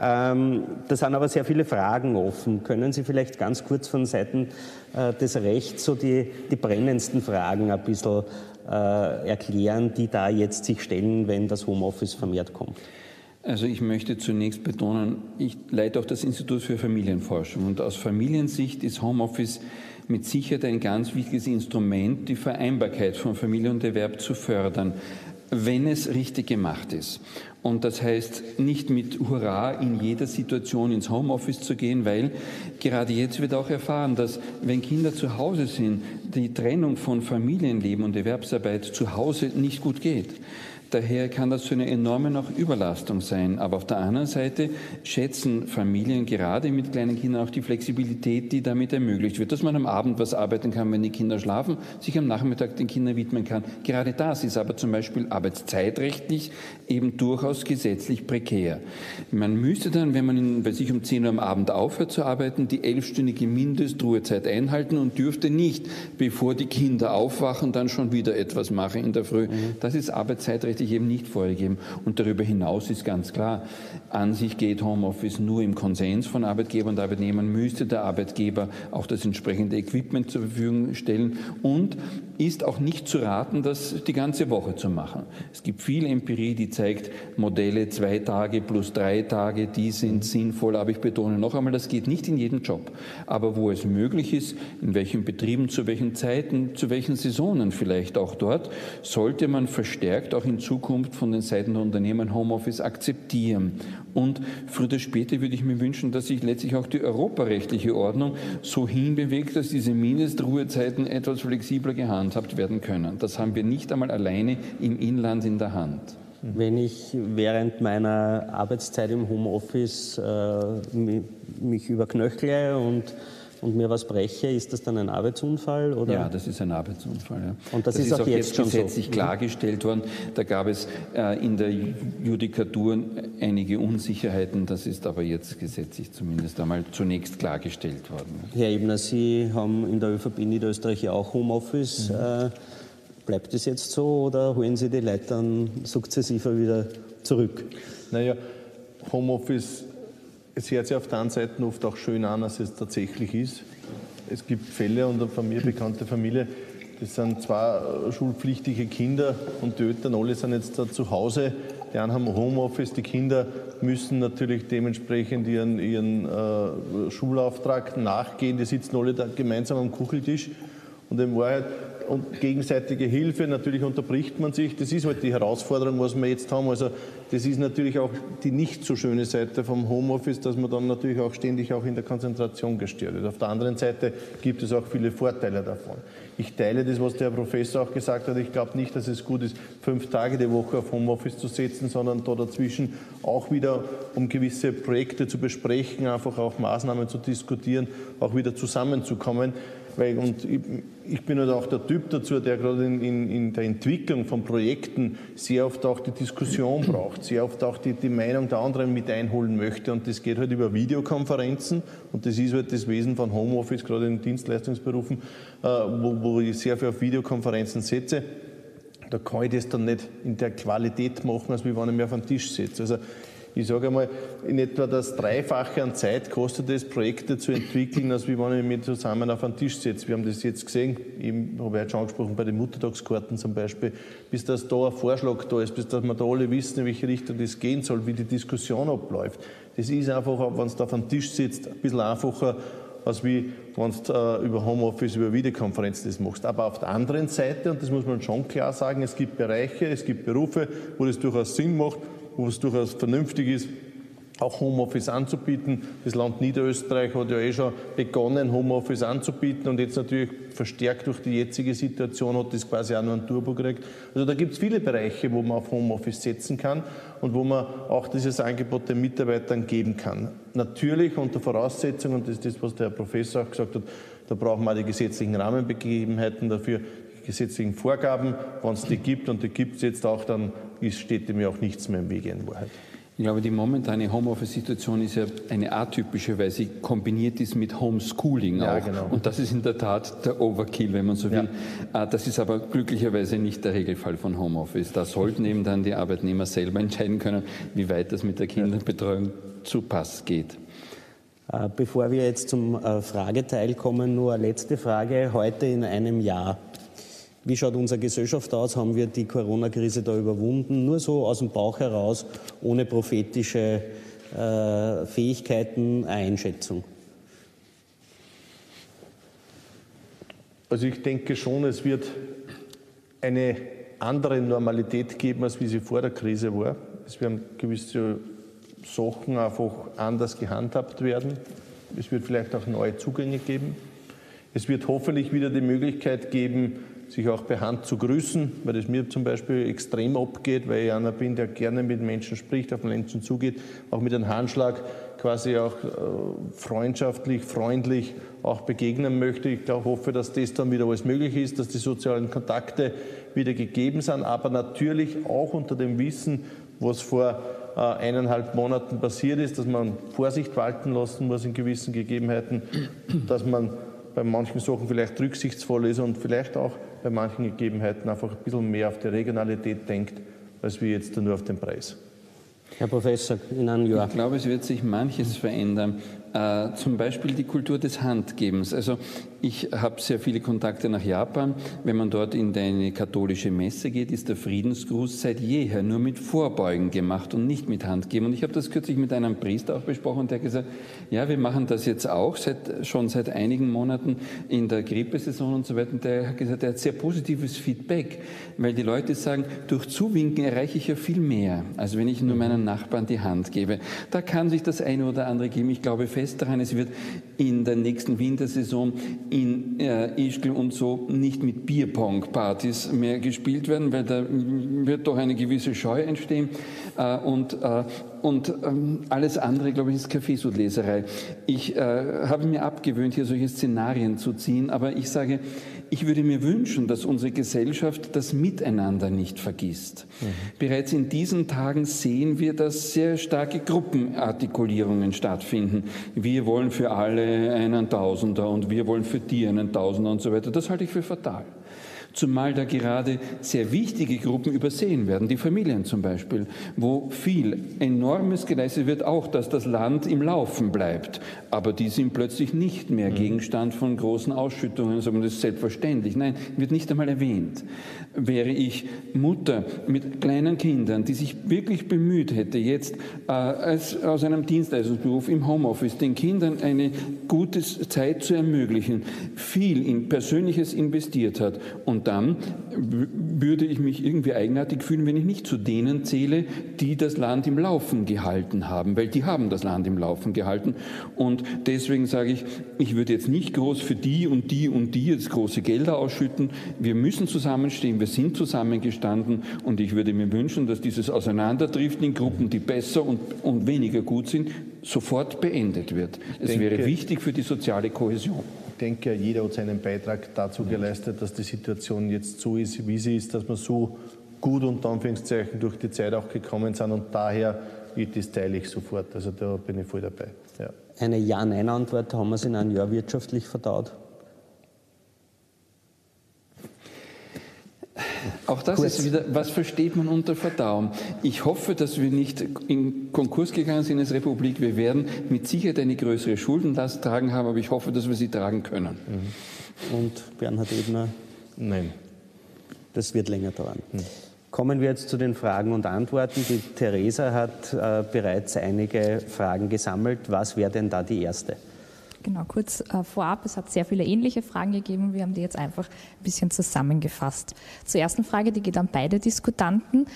Ähm, da sind aber sehr viele Fragen offen. Können Sie vielleicht ganz kurz von Seiten des Rechts so die, die brennendsten Fragen ein bisschen äh, erklären, die da jetzt sich stellen, wenn das Homeoffice vermehrt kommt? Also ich möchte zunächst betonen, ich leite auch das Institut für Familienforschung und aus Familiensicht ist Homeoffice mit Sicherheit ein ganz wichtiges Instrument, die Vereinbarkeit von Familie und Erwerb zu fördern, wenn es richtig gemacht ist. Und das heißt, nicht mit Hurra in jeder Situation ins Homeoffice zu gehen, weil gerade jetzt wird auch erfahren, dass wenn Kinder zu Hause sind, die Trennung von Familienleben und Erwerbsarbeit zu Hause nicht gut geht. Daher kann das zu einer enormen auch Überlastung sein. Aber auf der anderen Seite schätzen Familien gerade mit kleinen Kindern auch die Flexibilität, die damit ermöglicht wird. Dass man am Abend was arbeiten kann, wenn die Kinder schlafen, sich am Nachmittag den Kindern widmen kann. Gerade das ist aber zum Beispiel arbeitszeitrechtlich eben durchaus gesetzlich prekär. Man müsste dann, wenn man in, bei sich um 10 Uhr am Abend aufhört zu arbeiten, die elfstündige Mindestruhezeit einhalten und dürfte nicht, bevor die Kinder aufwachen, dann schon wieder etwas machen in der Früh. Mhm. Das ist arbeitszeitrechtlich gesetzlich eben nicht vorgegeben. Und darüber hinaus ist ganz klar, an sich geht Homeoffice nur im Konsens von Arbeitgebern und Arbeitnehmern, müsste der Arbeitgeber auch das entsprechende Equipment zur Verfügung stellen und ist auch nicht zu raten, das die ganze Woche zu machen. Es gibt viel Empirie, die zeigt, Modelle zwei Tage plus drei Tage, die sind sinnvoll, aber ich betone noch einmal, das geht nicht in jedem Job. Aber wo es möglich ist, in welchen Betrieben, zu welchen Zeiten, zu welchen Saisonen vielleicht auch dort, sollte man verstärkt auch in Zukunft von den Seiten der Unternehmen Homeoffice akzeptieren. Und früher oder später würde ich mir wünschen, dass sich letztlich auch die europarechtliche Ordnung so hinbewegt, dass diese Mindestruhezeiten etwas flexibler gehandhabt werden können. Das haben wir nicht einmal alleine im Inland in der Hand. Wenn ich während meiner Arbeitszeit im Homeoffice äh, mich überknöchle und und mir was breche, ist das dann ein Arbeitsunfall? Oder? Ja, das ist ein Arbeitsunfall. Ja. Und das, das ist, auch, auch jetzt, jetzt gesetzlich so. Mhm. klargestellt worden. Da gab es äh, in der Judikatur einige Unsicherheiten. Das ist aber jetzt gesetzlich zumindest einmal zunächst klargestellt worden. Herr Ebner, Sie haben in der ÖVP Niederösterreich ja auch Homeoffice. Mhm. Äh, bleibt es jetzt so oder holen Sie die Leute dann sukzessiver wieder zurück? Naja, Homeoffice es hört sich auf der einen Seite oft auch schön an, als es tatsächlich ist. Es gibt Fälle und eine von mir bekannte Familie, das sind zwei schulpflichtige Kinder und die Eltern alle sind jetzt da zu Hause. Die einen haben Homeoffice, die Kinder müssen natürlich dementsprechend ihren, ihren äh, Schulauftrag nachgehen. Die sitzen alle da gemeinsam am Kucheltisch und in Wahrheit und gegenseitige Hilfe, natürlich unterbricht man sich. Das ist halt die Herausforderung, was wir jetzt haben. Also das ist natürlich auch die nicht so schöne Seite vom Homeoffice, dass man dann natürlich auch ständig auch in der Konzentration gestört wird. Auf der anderen Seite gibt es auch viele Vorteile davon. Ich teile das, was der Professor auch gesagt hat. Ich glaube nicht, dass es gut ist, fünf Tage die Woche auf Homeoffice zu setzen, sondern da dazwischen auch wieder, um gewisse Projekte zu besprechen, einfach auch Maßnahmen zu diskutieren, auch wieder zusammenzukommen. Weil, und ich, ich, bin halt auch der Typ dazu, der gerade in, in, in, der Entwicklung von Projekten sehr oft auch die Diskussion braucht, sehr oft auch die, die, Meinung der anderen mit einholen möchte. Und das geht halt über Videokonferenzen. Und das ist halt das Wesen von Homeoffice, gerade in Dienstleistungsberufen, äh, wo, wo ich sehr viel auf Videokonferenzen setze da kann ich das dann nicht in der Qualität machen, als wenn ich mich auf den Tisch setze. Also ich sage einmal, in etwa das Dreifache an Zeit kostet es, Projekte zu entwickeln, als wie wenn ich mich zusammen auf einen Tisch setze. Wir haben das jetzt gesehen, ich habe jetzt schon angesprochen, bei den Muttertagskarten zum Beispiel, bis das da ein Vorschlag da ist, bis dass wir da alle wissen, in welche Richtung das gehen soll, wie die Diskussion abläuft. Das ist einfach, wenn es da auf einem Tisch sitzt, ein bisschen einfacher, als wie wenn du äh, über Homeoffice, über Videokonferenz das machst. Aber auf der anderen Seite, und das muss man schon klar sagen, es gibt Bereiche, es gibt Berufe, wo das durchaus Sinn macht, wo es durchaus vernünftig ist, auch Homeoffice anzubieten. Das Land Niederösterreich hat ja eh schon begonnen, Homeoffice anzubieten und jetzt natürlich verstärkt durch die jetzige Situation hat das quasi auch noch einen Turbo gekriegt. Also da gibt es viele Bereiche, wo man auf Homeoffice setzen kann und wo man auch dieses Angebot den Mitarbeitern geben kann. Natürlich unter Voraussetzung, und das ist das, was der Herr Professor auch gesagt hat, da brauchen wir die gesetzlichen Rahmenbegebenheiten dafür, gesetzlichen Vorgaben, wenn es die gibt und die gibt es jetzt auch, dann ist, steht dem ja auch nichts mehr im Wege in Wahrheit. Ich glaube, die momentane Homeoffice-Situation ist ja eine atypische, weil sie kombiniert ist mit Homeschooling ja, auch. Genau. Und das ist in der Tat der Overkill, wenn man so will. Ja. Äh, das ist aber glücklicherweise nicht der Regelfall von Homeoffice. Da sollten eben dann die Arbeitnehmer selber entscheiden können, wie weit das mit der Kinderbetreuung zu Pass geht. Äh, bevor wir jetzt zum äh, Frageteil kommen, nur eine letzte Frage. Heute in einem Jahr wie schaut unsere Gesellschaft aus? Haben wir die Corona-Krise da überwunden? Nur so aus dem Bauch heraus, ohne prophetische äh, Fähigkeiten, Einschätzung. Also ich denke schon, es wird eine andere Normalität geben, als wie sie vor der Krise war. Es werden gewisse Sachen einfach anders gehandhabt werden. Es wird vielleicht auch neue Zugänge geben. Es wird hoffentlich wieder die Möglichkeit geben, sich auch per Hand zu grüßen, weil das mir zum Beispiel extrem abgeht, weil ich einer bin, der gerne mit Menschen spricht, auf Menschen zugeht, auch mit einem Handschlag quasi auch äh, freundschaftlich, freundlich auch begegnen möchte. Ich glaube, hoffe, dass das dann wieder alles möglich ist, dass die sozialen Kontakte wieder gegeben sind, aber natürlich auch unter dem Wissen, was vor äh, eineinhalb Monaten passiert ist, dass man Vorsicht walten lassen muss in gewissen Gegebenheiten, dass man bei manchen Sachen vielleicht rücksichtsvoll ist und vielleicht auch bei manchen Gegebenheiten einfach ein bisschen mehr auf die Regionalität denkt als wir jetzt nur auf den Preis. Herr Professor, in einem Jahr. Ich glaube, es wird sich manches verändern. Äh, zum Beispiel die Kultur des Handgebens. Also ich habe sehr viele Kontakte nach Japan. Wenn man dort in eine katholische Messe geht, ist der Friedensgruß seit jeher nur mit Vorbeugen gemacht und nicht mit Handgeben. Und ich habe das kürzlich mit einem Priester auch besprochen und der hat gesagt, ja, wir machen das jetzt auch seit, schon seit einigen Monaten in der Grippesaison und so weiter. Und der hat gesagt, er hat sehr positives Feedback, weil die Leute sagen, durch Zuwinken erreiche ich ja viel mehr, als wenn ich nur meinen Nachbarn die Hand gebe. Da kann sich das eine oder andere geben. Ich glaube fest daran, es wird in der nächsten Wintersaison in äh, Ischgl und so nicht mit Bierpong-Partys mehr gespielt werden, weil da wird doch eine gewisse Scheu entstehen. Äh, und äh, und ähm, alles andere, glaube ich, ist Kaffeesudleserei. Ich äh, habe mir abgewöhnt, hier solche Szenarien zu ziehen, aber ich sage, ich würde mir wünschen, dass unsere Gesellschaft das Miteinander nicht vergisst. Mhm. Bereits in diesen Tagen sehen wir, dass sehr starke Gruppenartikulierungen stattfinden. Wir wollen für alle einen Tausender und wir wollen für die einen Tausender und so weiter. Das halte ich für fatal zumal da gerade sehr wichtige Gruppen übersehen werden, die Familien zum Beispiel, wo viel Enormes geleistet wird, auch dass das Land im Laufen bleibt. Aber die sind plötzlich nicht mehr mhm. Gegenstand von großen Ausschüttungen, sondern das ist selbstverständlich. Nein, wird nicht einmal erwähnt. Wäre ich Mutter mit kleinen Kindern, die sich wirklich bemüht hätte, jetzt äh, als, aus einem Dienstleistungsberuf im Homeoffice den Kindern eine gute Zeit zu ermöglichen, viel in Persönliches investiert hat und dann würde ich mich irgendwie eigenartig fühlen, wenn ich nicht zu denen zähle, die das Land im Laufen gehalten haben, weil die haben das Land im Laufen gehalten. Und deswegen sage ich, ich würde jetzt nicht groß für die und die und die jetzt große Gelder ausschütten. Wir müssen zusammenstehen, wir sind zusammengestanden und ich würde mir wünschen, dass dieses Auseinanderdriften in Gruppen, die besser und, und weniger gut sind, sofort beendet wird. Es wäre wichtig für die soziale Kohäsion denke, jeder hat seinen Beitrag dazu geleistet, dass die Situation jetzt so ist, wie sie ist, dass wir so gut unter Anführungszeichen durch die Zeit auch gekommen sind und daher das teile ich sofort. Also da bin ich voll dabei. Ja. Eine Ja-Nein-Antwort haben wir es in einem Jahr wirtschaftlich verdaut? Auch das Kurz. ist wieder, was versteht man unter Verdauung? Ich hoffe, dass wir nicht in Konkurs gegangen sind als Republik. Wir werden mit Sicherheit eine größere Schuldenlast tragen haben, aber ich hoffe, dass wir sie tragen können. Mhm. Und Bernhard Ebner? Nein. Das wird länger dauern. Mhm. Kommen wir jetzt zu den Fragen und Antworten. Die Theresa hat äh, bereits einige Fragen gesammelt. Was wäre denn da die erste? Genau, kurz äh, vorab, es hat sehr viele ähnliche Fragen gegeben. Wir haben die jetzt einfach ein bisschen zusammengefasst. Zur ersten Frage, die geht an beide Diskutanten.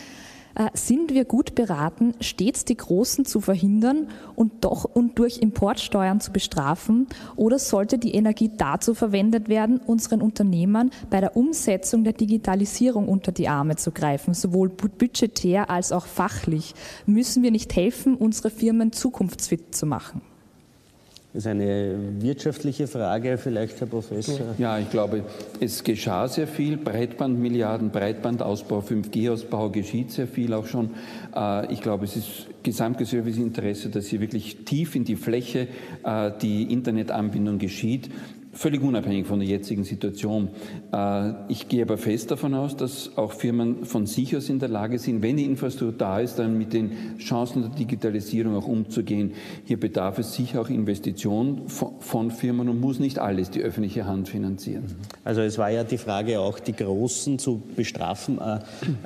Äh, sind wir gut beraten, stets die Großen zu verhindern und doch und durch Importsteuern zu bestrafen? Oder sollte die Energie dazu verwendet werden, unseren Unternehmern bei der Umsetzung der Digitalisierung unter die Arme zu greifen, sowohl budgetär als auch fachlich? Müssen wir nicht helfen, unsere Firmen zukunftsfit zu machen? Das ist eine wirtschaftliche Frage, vielleicht, Herr Professor. Ja, ich glaube, es geschah sehr viel. Breitbandmilliarden, Breitbandausbau, 5G-Ausbau geschieht sehr viel auch schon. Äh, ich glaube, es ist gesamtgesellschaftliches Interesse, dass hier wirklich tief in die Fläche äh, die Internetanbindung geschieht völlig unabhängig von der jetzigen Situation. Äh, ich gehe aber fest davon aus, dass auch Firmen von sich aus in der Lage sind, wenn die Infrastruktur da ist, dann mit den Chancen der Digitalisierung auch umzugehen. Hier bedarf es sicher auch Investitionen von Firmen und muss nicht alles die öffentliche Hand finanzieren. Also es war ja die Frage auch, die Großen zu bestrafen,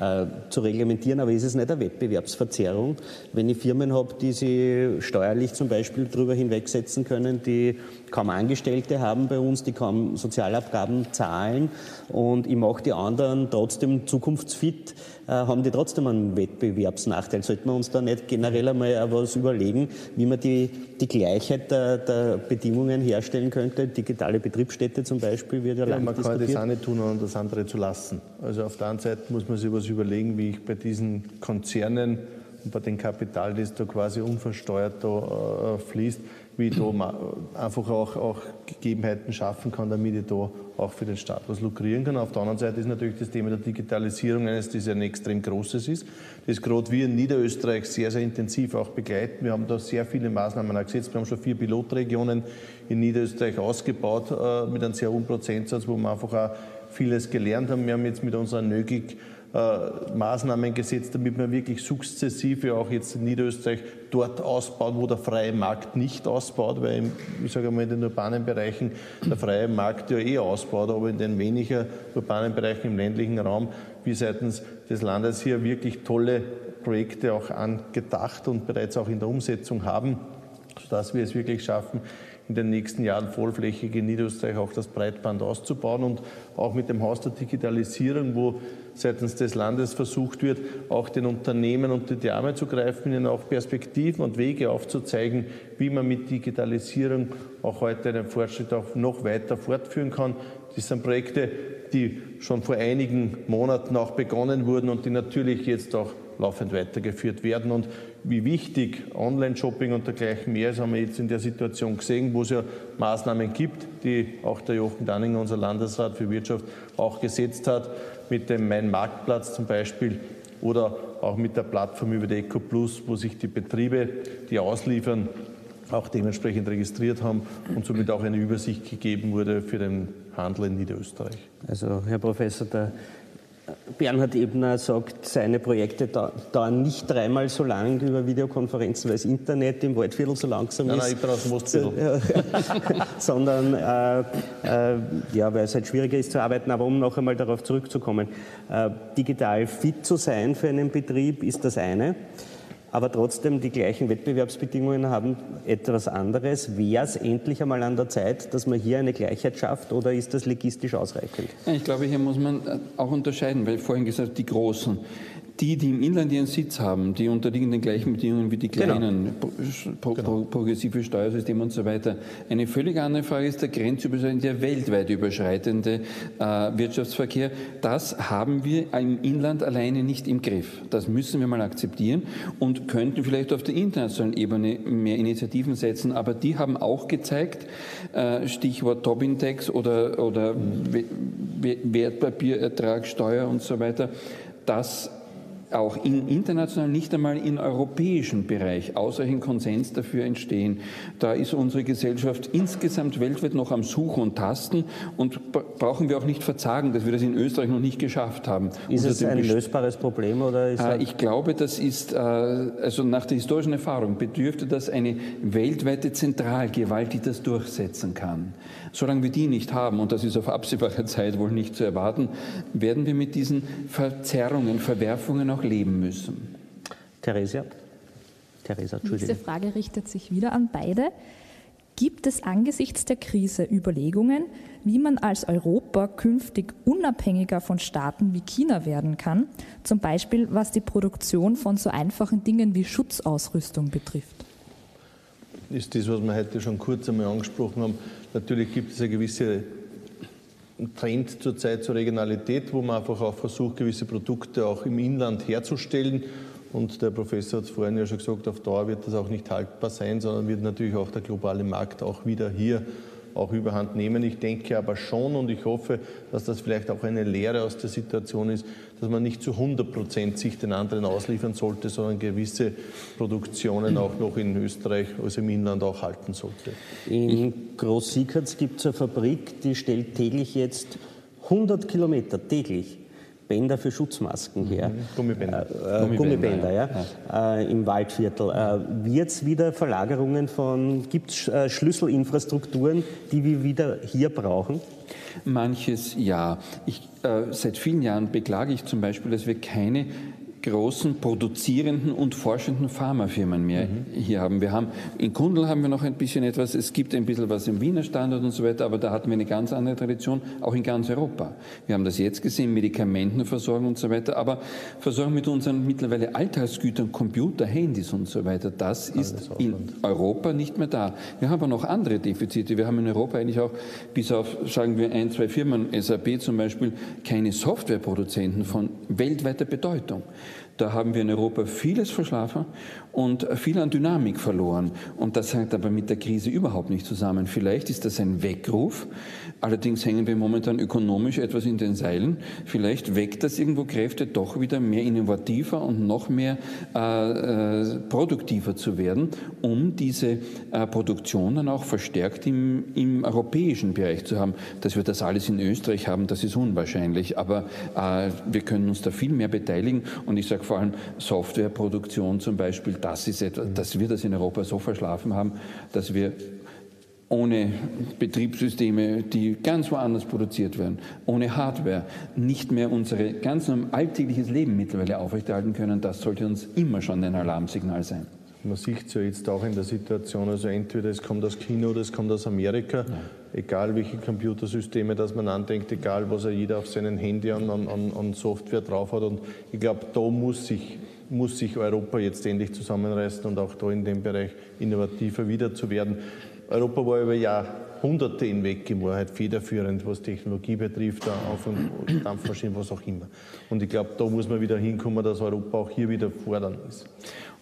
äh, äh, zu reglementieren, aber ist es nicht eine Wettbewerbsverzerrung, wenn ich Firmen habe, die sie steuerlich zum Beispiel darüber hinwegsetzen können, die kaum Angestellte haben bei uns, die kaum Sozialabgaben zahlen und ich mache die anderen trotzdem zukunftsfit, äh, haben die trotzdem einen Wettbewerbsnachteil. Sollten wir uns da nicht generell einmal was überlegen, wie man die, die Gleichheit der, der Bedingungen herstellen könnte? Digitale Betriebsstätte zum Beispiel wird ja, ja Man kann das eine tun und das andere zu lassen. Also auf der einen Seite muss man sich was überlegen, wie ich bei diesen Konzernen und bei dem Kapital, das da quasi unversteuert da, äh, fließt, wie ich da einfach auch, auch Gegebenheiten schaffen kann, damit ich da auch für den Staat was lukrieren kann. Auf der anderen Seite ist natürlich das Thema der Digitalisierung eines, das ein extrem großes ist, das gerade wir in Niederösterreich sehr, sehr intensiv auch begleiten. Wir haben da sehr viele Maßnahmen auch gesetzt. Wir haben schon vier Pilotregionen in Niederösterreich ausgebaut äh, mit einem sehr hohen Prozentsatz, wo wir einfach auch vieles gelernt haben. Wir haben jetzt mit unserer NÖGIG äh, Maßnahmen gesetzt, damit man wirklich sukzessive auch jetzt in Niederösterreich dort ausbaut, wo der freie Markt nicht ausbaut, weil im, ich sage mal in den urbanen Bereichen der freie Markt ja eh ausbaut, aber in den weniger urbanen Bereichen im ländlichen Raum wie seitens des Landes hier wirklich tolle Projekte auch angedacht und bereits auch in der Umsetzung haben, sodass wir es wirklich schaffen, in den nächsten Jahren vollflächig in Niederösterreich auch das Breitband auszubauen und auch mit dem Haus der Digitalisierung, wo seitens des Landes versucht wird, auch den Unternehmen unter die Arme zu greifen, ihnen auch Perspektiven und Wege aufzuzeigen, wie man mit Digitalisierung auch heute einen Fortschritt auch noch weiter fortführen kann. Das sind Projekte, die schon vor einigen Monaten auch begonnen wurden und die natürlich jetzt auch laufend weitergeführt werden. Und wie wichtig Online-Shopping und dergleichen mehr ist, haben wir jetzt in der Situation gesehen, wo es ja Maßnahmen gibt, die auch der Jochen Danninger, unser Landesrat für Wirtschaft, auch gesetzt hat, mit dem Mein Marktplatz zum Beispiel oder auch mit der Plattform über die Eco Plus, wo sich die Betriebe, die ausliefern, auch dementsprechend registriert haben und somit auch eine Übersicht gegeben wurde für den Handel in Niederösterreich. Also Herr Professor, der Bernhard Ebner sagt, seine Projekte dauern nicht dreimal so lang über Videokonferenzen, weil das Internet im Waldviertel so langsam nein, ist. Nein, ich Mostviertel. sondern äh, äh, ja, weil es halt schwieriger ist zu arbeiten. Aber um noch einmal darauf zurückzukommen, äh, digital fit zu sein für einen Betrieb ist das eine aber trotzdem die gleichen Wettbewerbsbedingungen haben etwas anderes. Wäre es endlich einmal an der Zeit, dass man hier eine Gleichheit schafft oder ist das legistisch ausreichend? Ich glaube, hier muss man auch unterscheiden, weil vorhin gesagt, die Großen die, die im Inland ihren Sitz haben, die unterliegen den gleichen Bedingungen wie die genau. kleinen, genau. pro, pro, progressive Steuersysteme und so weiter. Eine völlig andere Frage ist der grenzüberschreitende, der weltweit überschreitende äh, Wirtschaftsverkehr. Das haben wir im Inland alleine nicht im Griff. Das müssen wir mal akzeptieren und könnten vielleicht auf der internationalen Ebene mehr Initiativen setzen. Aber die haben auch gezeigt, äh, Stichwort Tobin-Tax oder, oder Wertpapierertragssteuer und so weiter, dass auch im internationalen, nicht einmal im europäischen Bereich ausreichend Konsens dafür entstehen. Da ist unsere Gesellschaft insgesamt weltweit noch am Suchen und Tasten und brauchen wir auch nicht verzagen, dass wir das in Österreich noch nicht geschafft haben. Ist es ein lösbares Problem oder ist äh, Ich glaube, das ist, äh, also nach der historischen Erfahrung bedürfte das eine weltweite Zentralgewalt, die das durchsetzen kann. Solange wir die nicht haben, und das ist auf absehbare Zeit wohl nicht zu erwarten, werden wir mit diesen Verzerrungen, Verwerfungen auch leben müssen. Theresia? Theresa, Entschuldigung. Diese Frage richtet sich wieder an beide. Gibt es angesichts der Krise Überlegungen, wie man als Europa künftig unabhängiger von Staaten wie China werden kann, zum Beispiel was die Produktion von so einfachen Dingen wie Schutzausrüstung betrifft? Ist das, was wir heute schon kurz einmal angesprochen haben, Natürlich gibt es eine gewisse Trend zurzeit zur Regionalität, wo man einfach auch versucht, gewisse Produkte auch im Inland herzustellen. Und der Professor hat es vorhin ja schon gesagt, auf Dauer wird das auch nicht haltbar sein, sondern wird natürlich auch der globale Markt auch wieder hier auch überhand nehmen. Ich denke aber schon und ich hoffe, dass das vielleicht auch eine Lehre aus der Situation ist, dass man nicht zu 100 Prozent sich den anderen ausliefern sollte, sondern gewisse Produktionen auch noch in Österreich, also im Inland auch halten sollte. In Groß-Siegertz gibt es eine Fabrik, die stellt täglich jetzt 100 Kilometer täglich Bänder für Schutzmasken her. Mhm. Gummibänder. Äh, äh, Gummibänder, ja. ja. Äh, Im Waldviertel. Äh, Wird es wieder Verlagerungen von, gibt es äh, Schlüsselinfrastrukturen, die wir wieder hier brauchen? Manches ja. Ich, äh, seit vielen Jahren beklage ich zum Beispiel, dass wir keine großen produzierenden und forschenden Pharmafirmen mehr mhm. hier haben. Wir haben in Kundl haben wir noch ein bisschen etwas, es gibt ein bisschen was im Wiener Standard und so weiter, aber da hatten wir eine ganz andere Tradition, auch in ganz Europa. Wir haben das jetzt gesehen, Medikamentenversorgung und so weiter, aber Versorgung mit unseren mittlerweile Alltagsgütern, Computer, Handys und so weiter, das ist in Europa nicht mehr da. Wir haben aber noch andere Defizite. Wir haben in Europa eigentlich auch bis auf, sagen wir, ein, zwei Firmen, SAP zum Beispiel, keine Softwareproduzenten von weltweiter Bedeutung. Da haben wir in Europa vieles verschlafen und viel an Dynamik verloren. Und das hängt aber mit der Krise überhaupt nicht zusammen. Vielleicht ist das ein Weckruf. Allerdings hängen wir momentan ökonomisch etwas in den Seilen. Vielleicht weckt das irgendwo Kräfte, doch wieder mehr innovativer und noch mehr äh, äh, produktiver zu werden, um diese äh, Produktion dann auch verstärkt im, im europäischen Bereich zu haben. Dass wir das alles in Österreich haben, das ist unwahrscheinlich. Aber äh, wir können uns da viel mehr beteiligen. Und ich sage vor allem Softwareproduktion zum Beispiel, das ist etwas, dass wir das in Europa so verschlafen haben, dass wir ohne Betriebssysteme, die ganz woanders produziert werden, ohne Hardware, nicht mehr unser ganz alltägliches Leben mittlerweile aufrechterhalten können, das sollte uns immer schon ein Alarmsignal sein. Man sieht es ja jetzt auch in der Situation, also entweder es kommt aus China oder es kommt aus Amerika, ja. egal welche Computersysteme das man andenkt, egal was er jeder auf seinem Handy an, an, an Software drauf hat. Und ich glaube, da muss sich, muss sich Europa jetzt endlich zusammenreißen und auch da in dem Bereich innovativer wieder zu werden. Europa war über Jahrhunderte hinweg in Wahrheit federführend, was Technologie betrifft, Auf- und Dampfmaschinen, was auch immer. Und ich glaube, da muss man wieder hinkommen, dass Europa auch hier wieder fordern ist.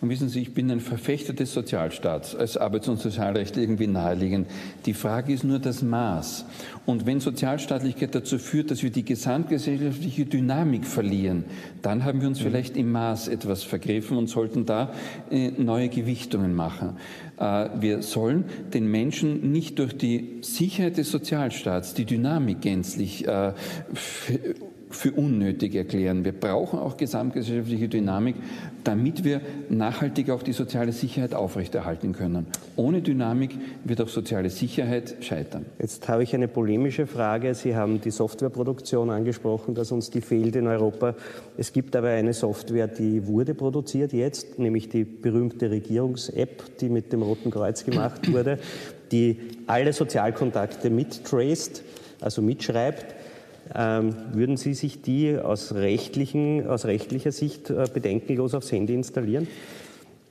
Und wissen Sie, ich bin ein Verfechter des Sozialstaats, als Arbeits- und Sozialrecht irgendwie naheliegend. Die Frage ist nur das Maß. Und wenn Sozialstaatlichkeit dazu führt, dass wir die gesamtgesellschaftliche Dynamik verlieren, dann haben wir uns mhm. vielleicht im Maß etwas vergriffen und sollten da äh, neue Gewichtungen machen. Äh, wir sollen den Menschen nicht durch die Sicherheit des Sozialstaats die Dynamik gänzlich äh, für unnötig erklären. Wir brauchen auch gesamtgesellschaftliche Dynamik, damit wir nachhaltig auch die soziale Sicherheit aufrechterhalten können. Ohne Dynamik wird auch soziale Sicherheit scheitern. Jetzt habe ich eine polemische Frage. Sie haben die Softwareproduktion angesprochen, dass uns die fehlt in Europa. Es gibt aber eine Software, die wurde produziert jetzt, nämlich die berühmte Regierungs-App, die mit dem Roten Kreuz gemacht wurde, die alle Sozialkontakte mittraced, also mitschreibt würden Sie sich die aus, rechtlichen, aus rechtlicher Sicht äh, bedenkenlos aufs Handy installieren?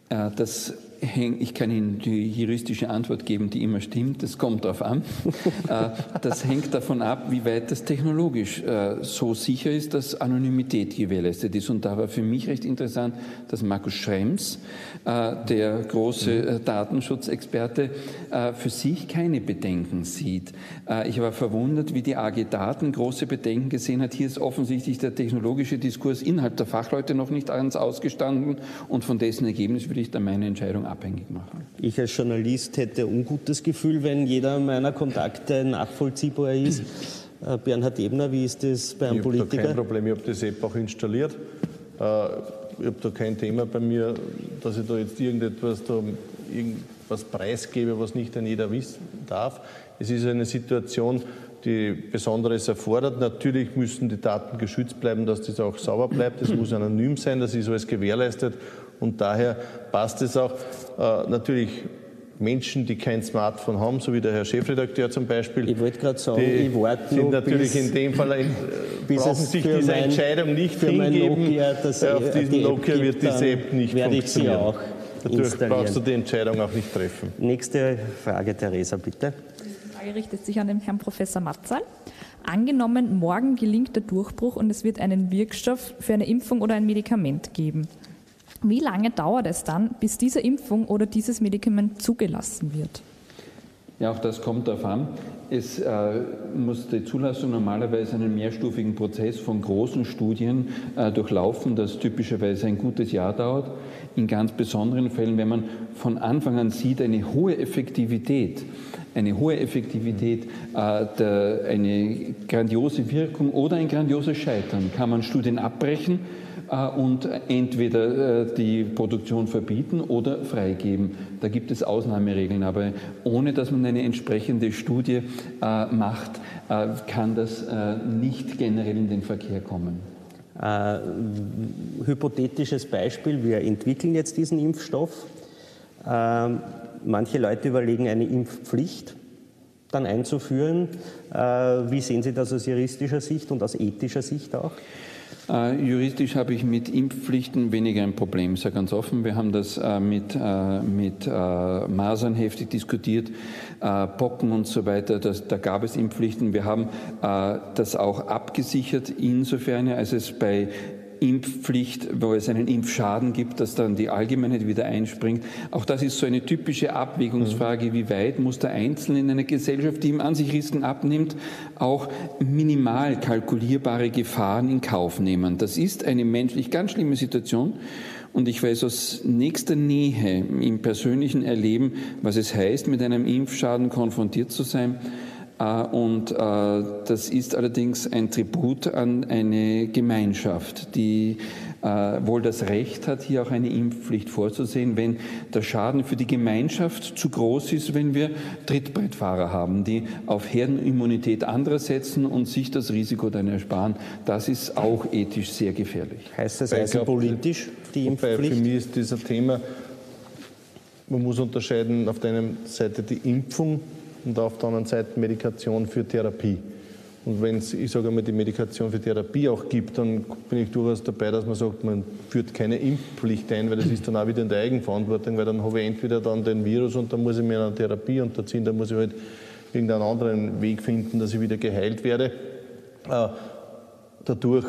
Äh, das ich kann Ihnen die juristische Antwort geben, die immer stimmt. Das kommt darauf an. Äh, das hängt davon ab, wie weit das technologisch äh, so sicher ist, dass Anonymität gewährleistet ist. Und da war für mich recht interessant, dass Markus Schrems, äh, der große Datenschutzexperte, für sich keine Bedenken sieht. Ich war verwundert, wie die AG Daten große Bedenken gesehen hat. Hier ist offensichtlich der technologische Diskurs innerhalb der Fachleute noch nicht ganz ausgestanden und von dessen Ergebnis würde ich dann meine Entscheidung abhängig machen. Ich als Journalist hätte ein ungutes Gefühl, wenn jeder meiner Kontakte nachvollziehbar ist. Äh, Bernhard Ebner, wie ist das bei einem ich Politiker? Ich habe kein Problem, ich habe das App auch installiert. Äh, ich habe da kein Thema bei mir, dass ich da jetzt irgendetwas, da, irgendwas preisgebe, was nicht an jeder wissen darf. Es ist eine Situation, die Besonderes erfordert. Natürlich müssen die Daten geschützt bleiben, dass das auch sauber bleibt. Es muss anonym sein, das ist alles gewährleistet. Und daher passt es auch. Äh, natürlich Menschen, die kein Smartphone haben, so wie der Herr Chefredakteur zum Beispiel. Ich wollte gerade sagen, ich warte sind natürlich in dem Fall ein, brauchen sich diese mein, Entscheidung nicht hingeben. Nokia, das, Auf diesen Nokia wird diese App nicht werde funktionieren. Ich sie auch Dadurch brauchst du die Entscheidung auch nicht treffen. Nächste Frage, Theresa, bitte. Die Frage richtet sich an den Herrn Professor Matzal. Angenommen, morgen gelingt der Durchbruch und es wird einen Wirkstoff für eine Impfung oder ein Medikament geben. Wie lange dauert es dann, bis diese Impfung oder dieses Medikament zugelassen wird? Ja, auch das kommt darauf an. Es äh, muss die Zulassung normalerweise einen mehrstufigen Prozess von großen Studien äh, durchlaufen, das typischerweise ein gutes Jahr dauert. In ganz besonderen Fällen, wenn man von Anfang an sieht, eine hohe Effektivität, eine hohe Effektivität, äh, der, eine grandiose Wirkung oder ein grandioses Scheitern, kann man Studien abbrechen und entweder äh, die Produktion verbieten oder freigeben. Da gibt es Ausnahmeregeln, aber ohne dass man eine entsprechende Studie äh, macht, kann das nicht generell in den Verkehr kommen. Äh, hypothetisches Beispiel, wir entwickeln jetzt diesen Impfstoff. Äh, manche Leute überlegen, eine Impfpflicht dann einzuführen. Äh, wie sehen Sie das aus juristischer Sicht und aus ethischer Sicht auch? Äh, juristisch habe ich mit Impfpflichten weniger ein Problem, sage ganz offen. Wir haben das äh, mit, äh, mit äh, Masern heftig diskutiert, äh, Pocken und so weiter. Das, da gab es Impfpflichten. Wir haben äh, das auch abgesichert, insofern als es bei Impfpflicht, wo es einen Impfschaden gibt, dass dann die Allgemeinheit wieder einspringt. Auch das ist so eine typische Abwägungsfrage, wie weit muss der Einzelne in einer Gesellschaft, die ihm an sich Risiken abnimmt, auch minimal kalkulierbare Gefahren in Kauf nehmen. Das ist eine menschlich ganz schlimme Situation. Und ich weiß aus nächster Nähe im persönlichen Erleben, was es heißt, mit einem Impfschaden konfrontiert zu sein. Äh, und äh, das ist allerdings ein Tribut an eine Gemeinschaft, die äh, wohl das Recht hat, hier auch eine Impfpflicht vorzusehen, wenn der Schaden für die Gemeinschaft zu groß ist, wenn wir Trittbrettfahrer haben, die auf Herdenimmunität anderer setzen und sich das Risiko dann ersparen. Das ist auch ethisch sehr gefährlich. Heißt das also politisch, die Impfpflicht? Für mich ist dieser Thema, man muss unterscheiden auf der einen Seite die Impfung und auf der anderen Seite Medikation für Therapie. Und wenn es, ich sage einmal, die Medikation für Therapie auch gibt, dann bin ich durchaus dabei, dass man sagt, man führt keine Impfpflicht ein, weil das ist dann auch wieder in der Eigenverantwortung, weil dann habe ich entweder dann den Virus und dann muss ich mir eine Therapie unterziehen, dann muss ich halt irgendeinen anderen Weg finden, dass ich wieder geheilt werde. Äh, dadurch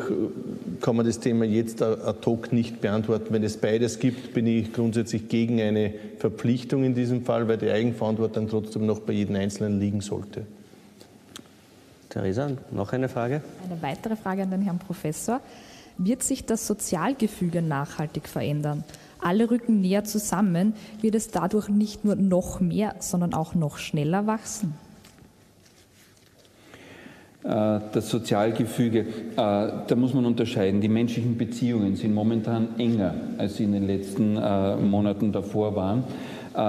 kann man das Thema jetzt ad hoc nicht beantworten. Wenn es beides gibt, bin ich grundsätzlich gegen eine Verpflichtung in diesem Fall, weil die Eigenverantwortung trotzdem noch bei jedem Einzelnen liegen sollte. Theresa, noch eine Frage? Eine weitere Frage an den Herrn Professor. Wird sich das Sozialgefüge nachhaltig verändern? Alle rücken näher zusammen. Wird es dadurch nicht nur noch mehr, sondern auch noch schneller wachsen? Äh, das Sozialgefüge, äh, da muss man unterscheiden. Die menschlichen Beziehungen sind momentan enger, als sie in den letzten äh, Monaten davor waren.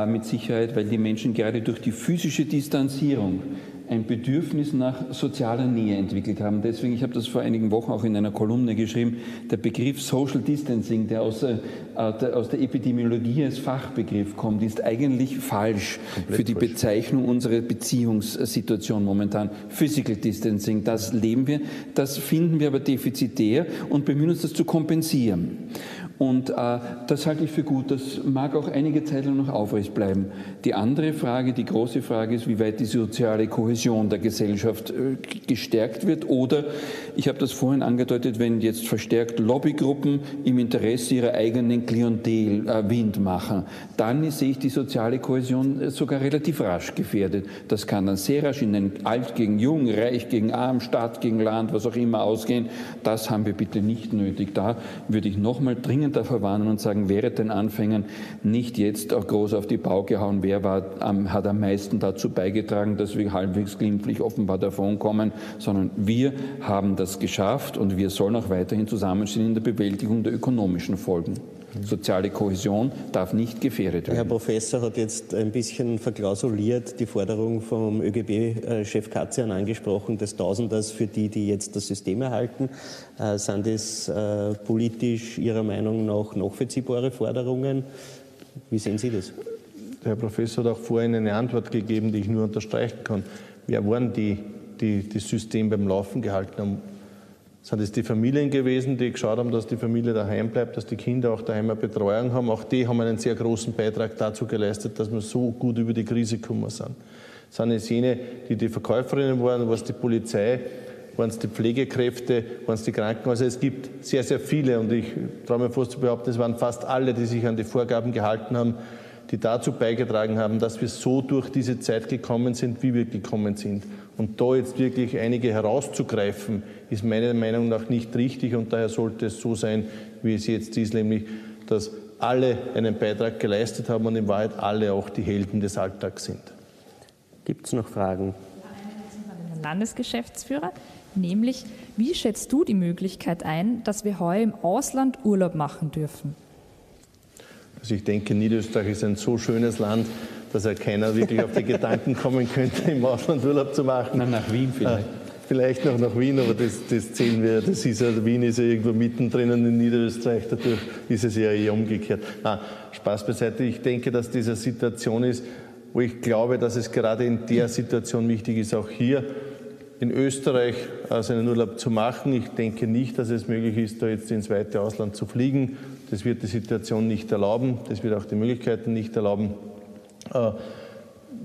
Mit Sicherheit, weil die Menschen gerade durch die physische Distanzierung ein Bedürfnis nach sozialer Nähe entwickelt haben. Deswegen, ich habe das vor einigen Wochen auch in einer Kolumne geschrieben, der Begriff Social Distancing, der aus, äh, aus der Epidemiologie als Fachbegriff kommt, ist eigentlich falsch Komplett für die falsch. Bezeichnung unserer Beziehungssituation momentan. Physical Distancing, das leben wir, das finden wir aber defizitär und bemühen uns, das zu kompensieren. Und äh, das halte ich für gut. Das mag auch einige Zeit lang noch aufrecht bleiben. Die andere Frage, die große Frage ist, wie weit die soziale Kohäsion der Gesellschaft äh, gestärkt wird. Oder, ich habe das vorhin angedeutet, wenn jetzt verstärkt Lobbygruppen im Interesse ihrer eigenen Klientel äh, Wind machen, dann sehe ich die soziale Kohäsion äh, sogar relativ rasch gefährdet. Das kann dann sehr rasch in den Alt gegen Jung, Reich gegen Arm, Stadt gegen Land, was auch immer ausgehen. Das haben wir bitte nicht nötig. Da würde ich nochmal dringend dringend davor warnen und sagen, während den Anfängen nicht jetzt auch groß auf die Pauke hauen, wer war, hat am meisten dazu beigetragen, dass wir halbwegs glimpflich offenbar davonkommen, sondern wir haben das geschafft und wir sollen auch weiterhin zusammenstehen in der Bewältigung der ökonomischen Folgen. Soziale Kohäsion darf nicht gefährdet werden. Herr Professor hat jetzt ein bisschen verklausuliert die Forderung vom ÖGB-Chef Katzian angesprochen, des Tausenders für die, die jetzt das System erhalten. Äh, sind das äh, politisch Ihrer Meinung nach nachvollziehbare Forderungen? Wie sehen Sie das? Der Herr Professor hat auch vorhin eine Antwort gegeben, die ich nur unterstreichen kann. Wer waren die, die das System beim Laufen gehalten haben? Sind es die Familien gewesen, die geschaut haben, dass die Familie daheim bleibt, dass die Kinder auch daheim eine Betreuung haben? Auch die haben einen sehr großen Beitrag dazu geleistet, dass wir so gut über die Krise gekommen sind. Sind es jene, die die Verkäuferinnen waren, was die Polizei, waren es die Pflegekräfte, waren es die Krankenhäuser? Es gibt sehr, sehr viele und ich traue mir fast zu behaupten, es waren fast alle, die sich an die Vorgaben gehalten haben, die dazu beigetragen haben, dass wir so durch diese Zeit gekommen sind, wie wir gekommen sind. Und da jetzt wirklich einige herauszugreifen, ist meiner Meinung nach nicht richtig und daher sollte es so sein, wie es jetzt ist, nämlich dass alle einen Beitrag geleistet haben und in Wahrheit alle auch die Helden des Alltags sind. Gibt es noch Fragen? Ja, Landesgeschäftsführer, nämlich wie schätzt du die Möglichkeit ein, dass wir heuer im Ausland Urlaub machen dürfen? Also ich denke, Niederösterreich ist ein so schönes Land, dass ja keiner wirklich auf die Gedanken kommen könnte, im Ausland Urlaub zu machen. Na, nach Wien vielleicht. Äh, vielleicht noch nach Wien, aber das, das zählen wir, das ist ja, Wien ist ja irgendwo mittendrin in Niederösterreich, dadurch ist es ja eher umgekehrt. Na, Spaß beiseite, ich denke, dass diese Situation ist, wo ich glaube, dass es gerade in der Situation wichtig ist, auch hier in Österreich seinen Urlaub zu machen. Ich denke nicht, dass es möglich ist, da jetzt ins weite Ausland zu fliegen. Das wird die Situation nicht erlauben, das wird auch die Möglichkeiten nicht erlauben. Äh,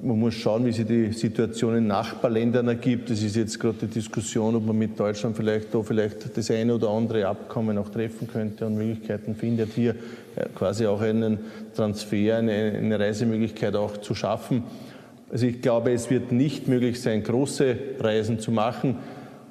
man muss schauen, wie sich die Situation in Nachbarländern ergibt. Es ist jetzt gerade die Diskussion, ob man mit Deutschland vielleicht da vielleicht das eine oder andere Abkommen auch treffen könnte und Möglichkeiten findet, hier äh, quasi auch einen Transfer, eine, eine Reisemöglichkeit auch zu schaffen. Also ich glaube, es wird nicht möglich sein, große Reisen zu machen.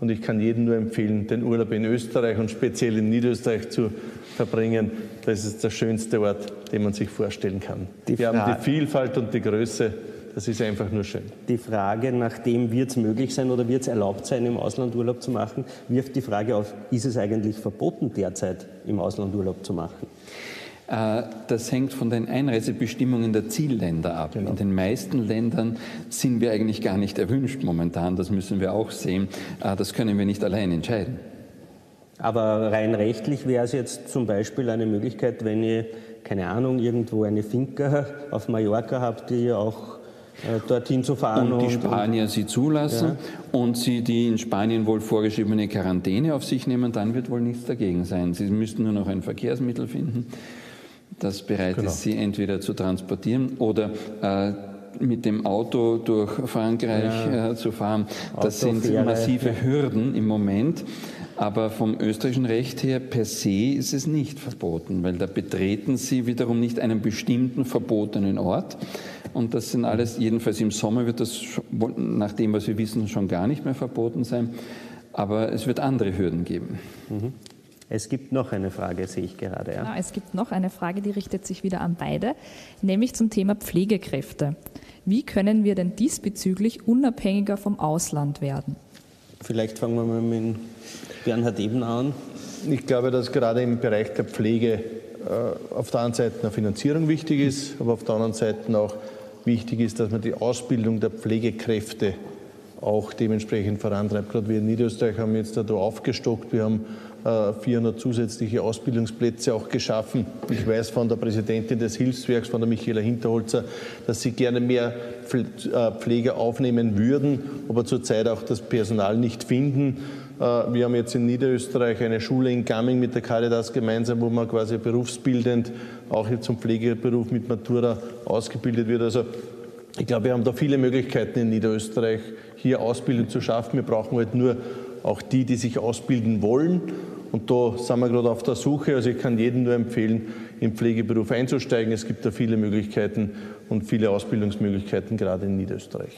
Und ich kann jedem nur empfehlen, den Urlaub in Österreich und speziell in Niederösterreich zu verbringen. Das ist der schönste Ort, den man sich vorstellen kann. Die Wir haben die Vielfalt und die Größe das ist einfach nur schön. Die Frage, nachdem wird es möglich sein oder wird es erlaubt sein, im Ausland Urlaub zu machen, wirft die Frage auf, ist es eigentlich verboten derzeit, im Ausland Urlaub zu machen? Äh, das hängt von den Einreisebestimmungen der Zielländer ab. Genau. In den meisten Ländern sind wir eigentlich gar nicht erwünscht momentan. Das müssen wir auch sehen. Äh, das können wir nicht allein entscheiden. Aber rein rechtlich wäre es jetzt zum Beispiel eine Möglichkeit, wenn ihr, keine Ahnung, irgendwo eine Finca auf Mallorca habt, die ihr auch äh, dorthin zu fahren. Und die Spanier und, sie zulassen ja. und sie die in Spanien wohl vorgeschriebene Quarantäne auf sich nehmen, dann wird wohl nichts dagegen sein. Sie müssten nur noch ein Verkehrsmittel finden, das bereit genau. ist, sie entweder zu transportieren oder äh, mit dem Auto durch Frankreich ja. äh, zu fahren. Das sind massive Hürden im Moment. Aber vom österreichischen Recht her per se ist es nicht verboten, weil da betreten Sie wiederum nicht einen bestimmten verbotenen Ort, und das sind alles, jedenfalls im Sommer wird das nach dem, was wir wissen, schon gar nicht mehr verboten sein. Aber es wird andere Hürden geben. Mhm. Es gibt noch eine Frage, sehe ich gerade. Ja. ja. es gibt noch eine Frage, die richtet sich wieder an beide, nämlich zum Thema Pflegekräfte. Wie können wir denn diesbezüglich unabhängiger vom Ausland werden? Vielleicht fangen wir mal mit Bernhard Eben an. Ich glaube, dass gerade im Bereich der Pflege äh, auf der einen Seite eine Finanzierung wichtig ist, aber auf der anderen Seite auch wichtig ist, dass man die Ausbildung der Pflegekräfte auch dementsprechend vorantreibt. Gerade wir in Niederösterreich haben jetzt da aufgestockt. Wir haben 400 äh, zusätzliche Ausbildungsplätze auch geschaffen. Ich weiß von der Präsidentin des Hilfswerks, von der Michaela Hinterholzer, dass sie gerne mehr äh, Pfleger aufnehmen würden, aber zurzeit auch das Personal nicht finden. Äh, wir haben jetzt in Niederösterreich eine Schule in Gamming mit der Caritas gemeinsam, wo man quasi berufsbildend auch jetzt zum Pflegeberuf mit Matura ausgebildet wird. Also ich glaube, wir haben da viele Möglichkeiten in Niederösterreich, hier Ausbildung zu schaffen. Wir brauchen halt nur auch die, die sich ausbilden wollen. Und da sind wir gerade auf der Suche. Also ich kann jedem nur empfehlen, im Pflegeberuf einzusteigen. Es gibt da viele Möglichkeiten und viele Ausbildungsmöglichkeiten, gerade in Niederösterreich.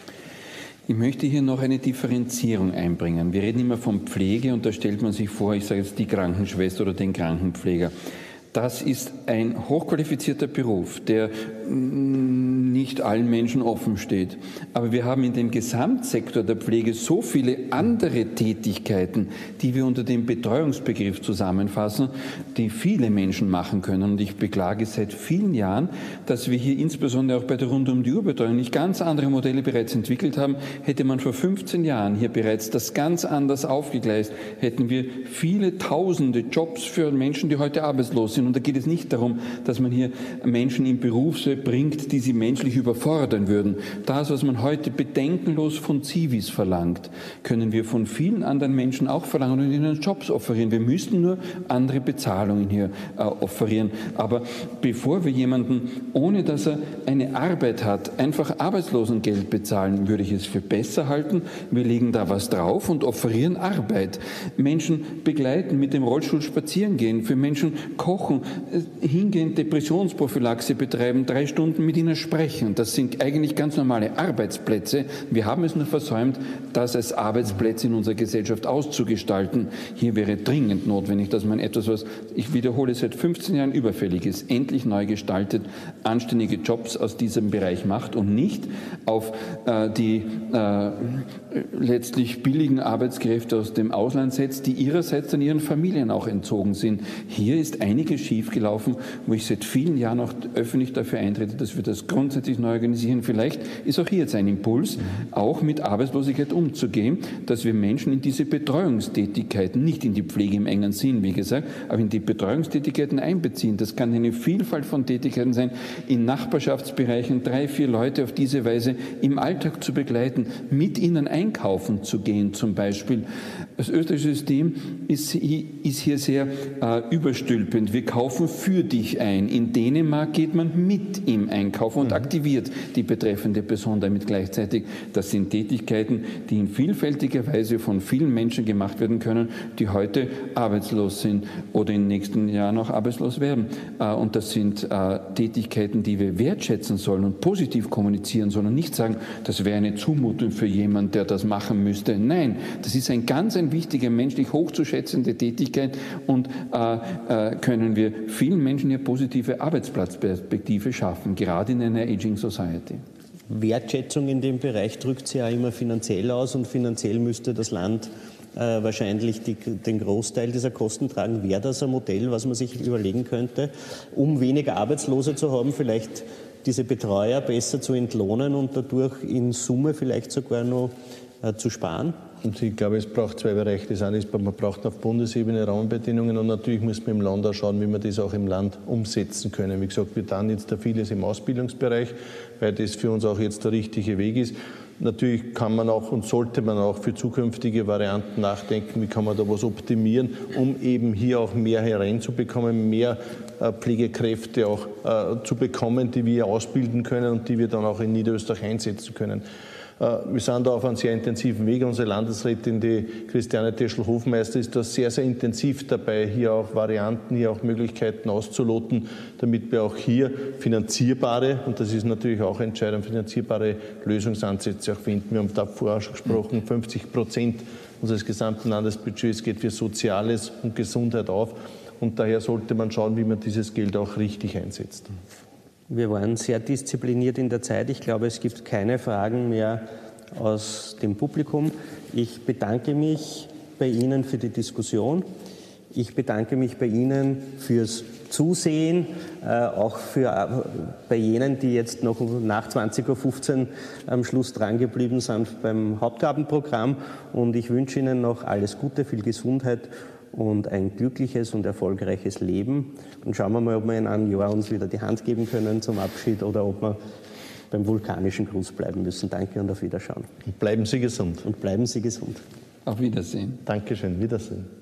Ich möchte hier noch eine Differenzierung einbringen. Wir reden immer von Pflege und da stellt man sich vor, ich sage jetzt die Krankenschwester oder den Krankenpfleger. Das ist ein hochqualifizierter Beruf, der nicht allen Menschen offen steht. Aber wir haben in dem Gesamtsektor der Pflege so viele andere Tätigkeiten, die wir unter dem Betreuungsbegriff zusammenfassen, die viele Menschen machen können. Und ich beklage seit vielen Jahren, dass wir hier insbesondere auch bei der Rund um die Uhr Betreuung nicht ganz andere Modelle bereits entwickelt haben. Hätte man vor 15 Jahren hier bereits das ganz anders aufgegleist, hätten wir viele tausende Jobs für Menschen, die heute arbeitslos sind sind. Und da geht es nicht darum, dass man hier Menschen in Berufe bringt, die sie menschlich überfordern würden. Das, was man heute bedenkenlos von Zivis verlangt, können wir von vielen anderen Menschen auch verlangen und ihnen Jobs offerieren. Wir müssen nur andere Bezahlungen hier äh, offerieren. Aber bevor wir jemanden, ohne dass er eine Arbeit hat, einfach Arbeitslosengeld bezahlen, würde ich es für besser halten. Wir legen da was drauf und offerieren Arbeit. Menschen begleiten, mit dem Rollstuhl spazieren gehen, für Menschen kochen, Wochen äh, hingehend Depressionsprophylaxe betreiben, drei Stunden mit ihnen sprechen. Das sind eigentlich ganz normale Arbeitsplätze. Wir haben es nur versäumt, das als Arbeitsplätze in unserer Gesellschaft auszugestalten. Hier wäre dringend notwendig, dass man etwas, was ich wiederhole, seit 15 Jahren überfällig ist, endlich neu gestaltet, anständige Jobs aus diesem Bereich macht und nicht auf äh, die äh, letztlich billigen Arbeitskräfte aus dem Ausland setzt, die ihrerseits dann ihren Familien auch entzogen sind. Hier ist einiges schiefgelaufen, wo ich seit vielen Jahren auch öffentlich dafür eintrete, dass wir das grundsätzlich neu organisieren. Vielleicht ist auch hier jetzt ein Impuls, auch mit Arbeitslosigkeit umzugehen, dass wir Menschen in diese Betreuungstätigkeiten, nicht in die Pflege im engen Sinn, wie gesagt, aber in die Betreuungstätigkeiten einbeziehen. Das kann eine Vielfalt von Tätigkeiten sein, in Nachbarschaftsbereichen drei, vier Leute auf diese Weise im Alltag zu begleiten, mit ihnen einkaufen zu gehen zum Beispiel. Das österreichische System ist, hier sehr äh, überstülpend. Wir kaufen für dich ein. In Dänemark geht man mit ihm einkaufen und mhm. aktiviert die betreffende Person damit gleichzeitig. Das sind Tätigkeiten, die in vielfältiger Weise von vielen Menschen gemacht werden können, die heute arbeitslos sind oder in den nächsten Jahren auch arbeitslos werden. Äh, und das sind äh, Tätigkeiten, die wir wertschätzen sollen und positiv kommunizieren, sondern nicht sagen, das wäre eine Zumutung für jemanden, der das machen müsste. Nein, das ist ein ganz ein wichtiger, menschlich hochzuschätzende Tätigkeit und äh, können wir vielen Menschen hier positive Arbeitsplatzperspektive schaffen, gerade in einer Aging Society. Wertschätzung in dem Bereich drückt sich ja immer finanziell aus und finanziell müsste das Land äh, wahrscheinlich die, den Großteil dieser Kosten tragen. Wäre das ein Modell, was man sich überlegen könnte, um weniger Arbeitslose zu haben, vielleicht diese Betreuer besser zu entlohnen und dadurch in Summe vielleicht sogar noch äh, zu sparen? Und ich glaube, es braucht zwei Bereiche. Das eine ist, man braucht auf Bundesebene Rahmenbedingungen und natürlich muss man im Land auch schauen, wie wir das auch im Land umsetzen können. Wie gesagt, wir tun jetzt da vieles im Ausbildungsbereich, weil das für uns auch jetzt der richtige Weg ist. Natürlich kann man auch und sollte man auch für zukünftige Varianten nachdenken, wie kann man da was optimieren, um eben hier auch mehr hereinzubekommen, mehr äh, Pflegekräfte auch äh, zu bekommen, die wir ausbilden können und die wir dann auch in Niederösterreich einsetzen können. Äh, wir sind da auf einem sehr intensiven Weg. Unsere Landesrätin, die Christiane Teschel-Hofmeister, ist da sehr, sehr intensiv dabei, hier auch Varianten, hier auch Möglichkeiten auszuloten, damit wir auch hier finanzierbare, und das ist natürlich auch entscheidend, finanzierbare Lösungsansätze auch finden. Wir haben da vorher schon gesprochen, 50 Prozent unseres gesamten Landesbudgets geht für Soziales und Gesundheit auf. Und daher sollte man schauen, wie man dieses Geld auch richtig einsetzt. Wir waren sehr diszipliniert in der Zeit. Ich glaube, es gibt keine Fragen mehr aus dem Publikum. Ich bedanke mich bei Ihnen für die Diskussion. Ich bedanke mich bei Ihnen fürs Zusehen, äh, auch für, äh, bei jenen, die jetzt noch nach 20.15 Uhr am Schluss drangeblieben sind beim Hauptgabenprogramm. Und ich wünsche Ihnen noch alles Gute, viel Gesundheit und ein glückliches und erfolgreiches Leben. Und schauen wir mal, ob wir in einem Jahr uns wieder die Hand geben können zum Abschied oder ob wir beim vulkanischen Gruß bleiben müssen. Danke und auf Wiederschauen. Und bleiben Sie gesund. Und bleiben Sie gesund. Auf Wiedersehen. Dankeschön. Wiedersehen.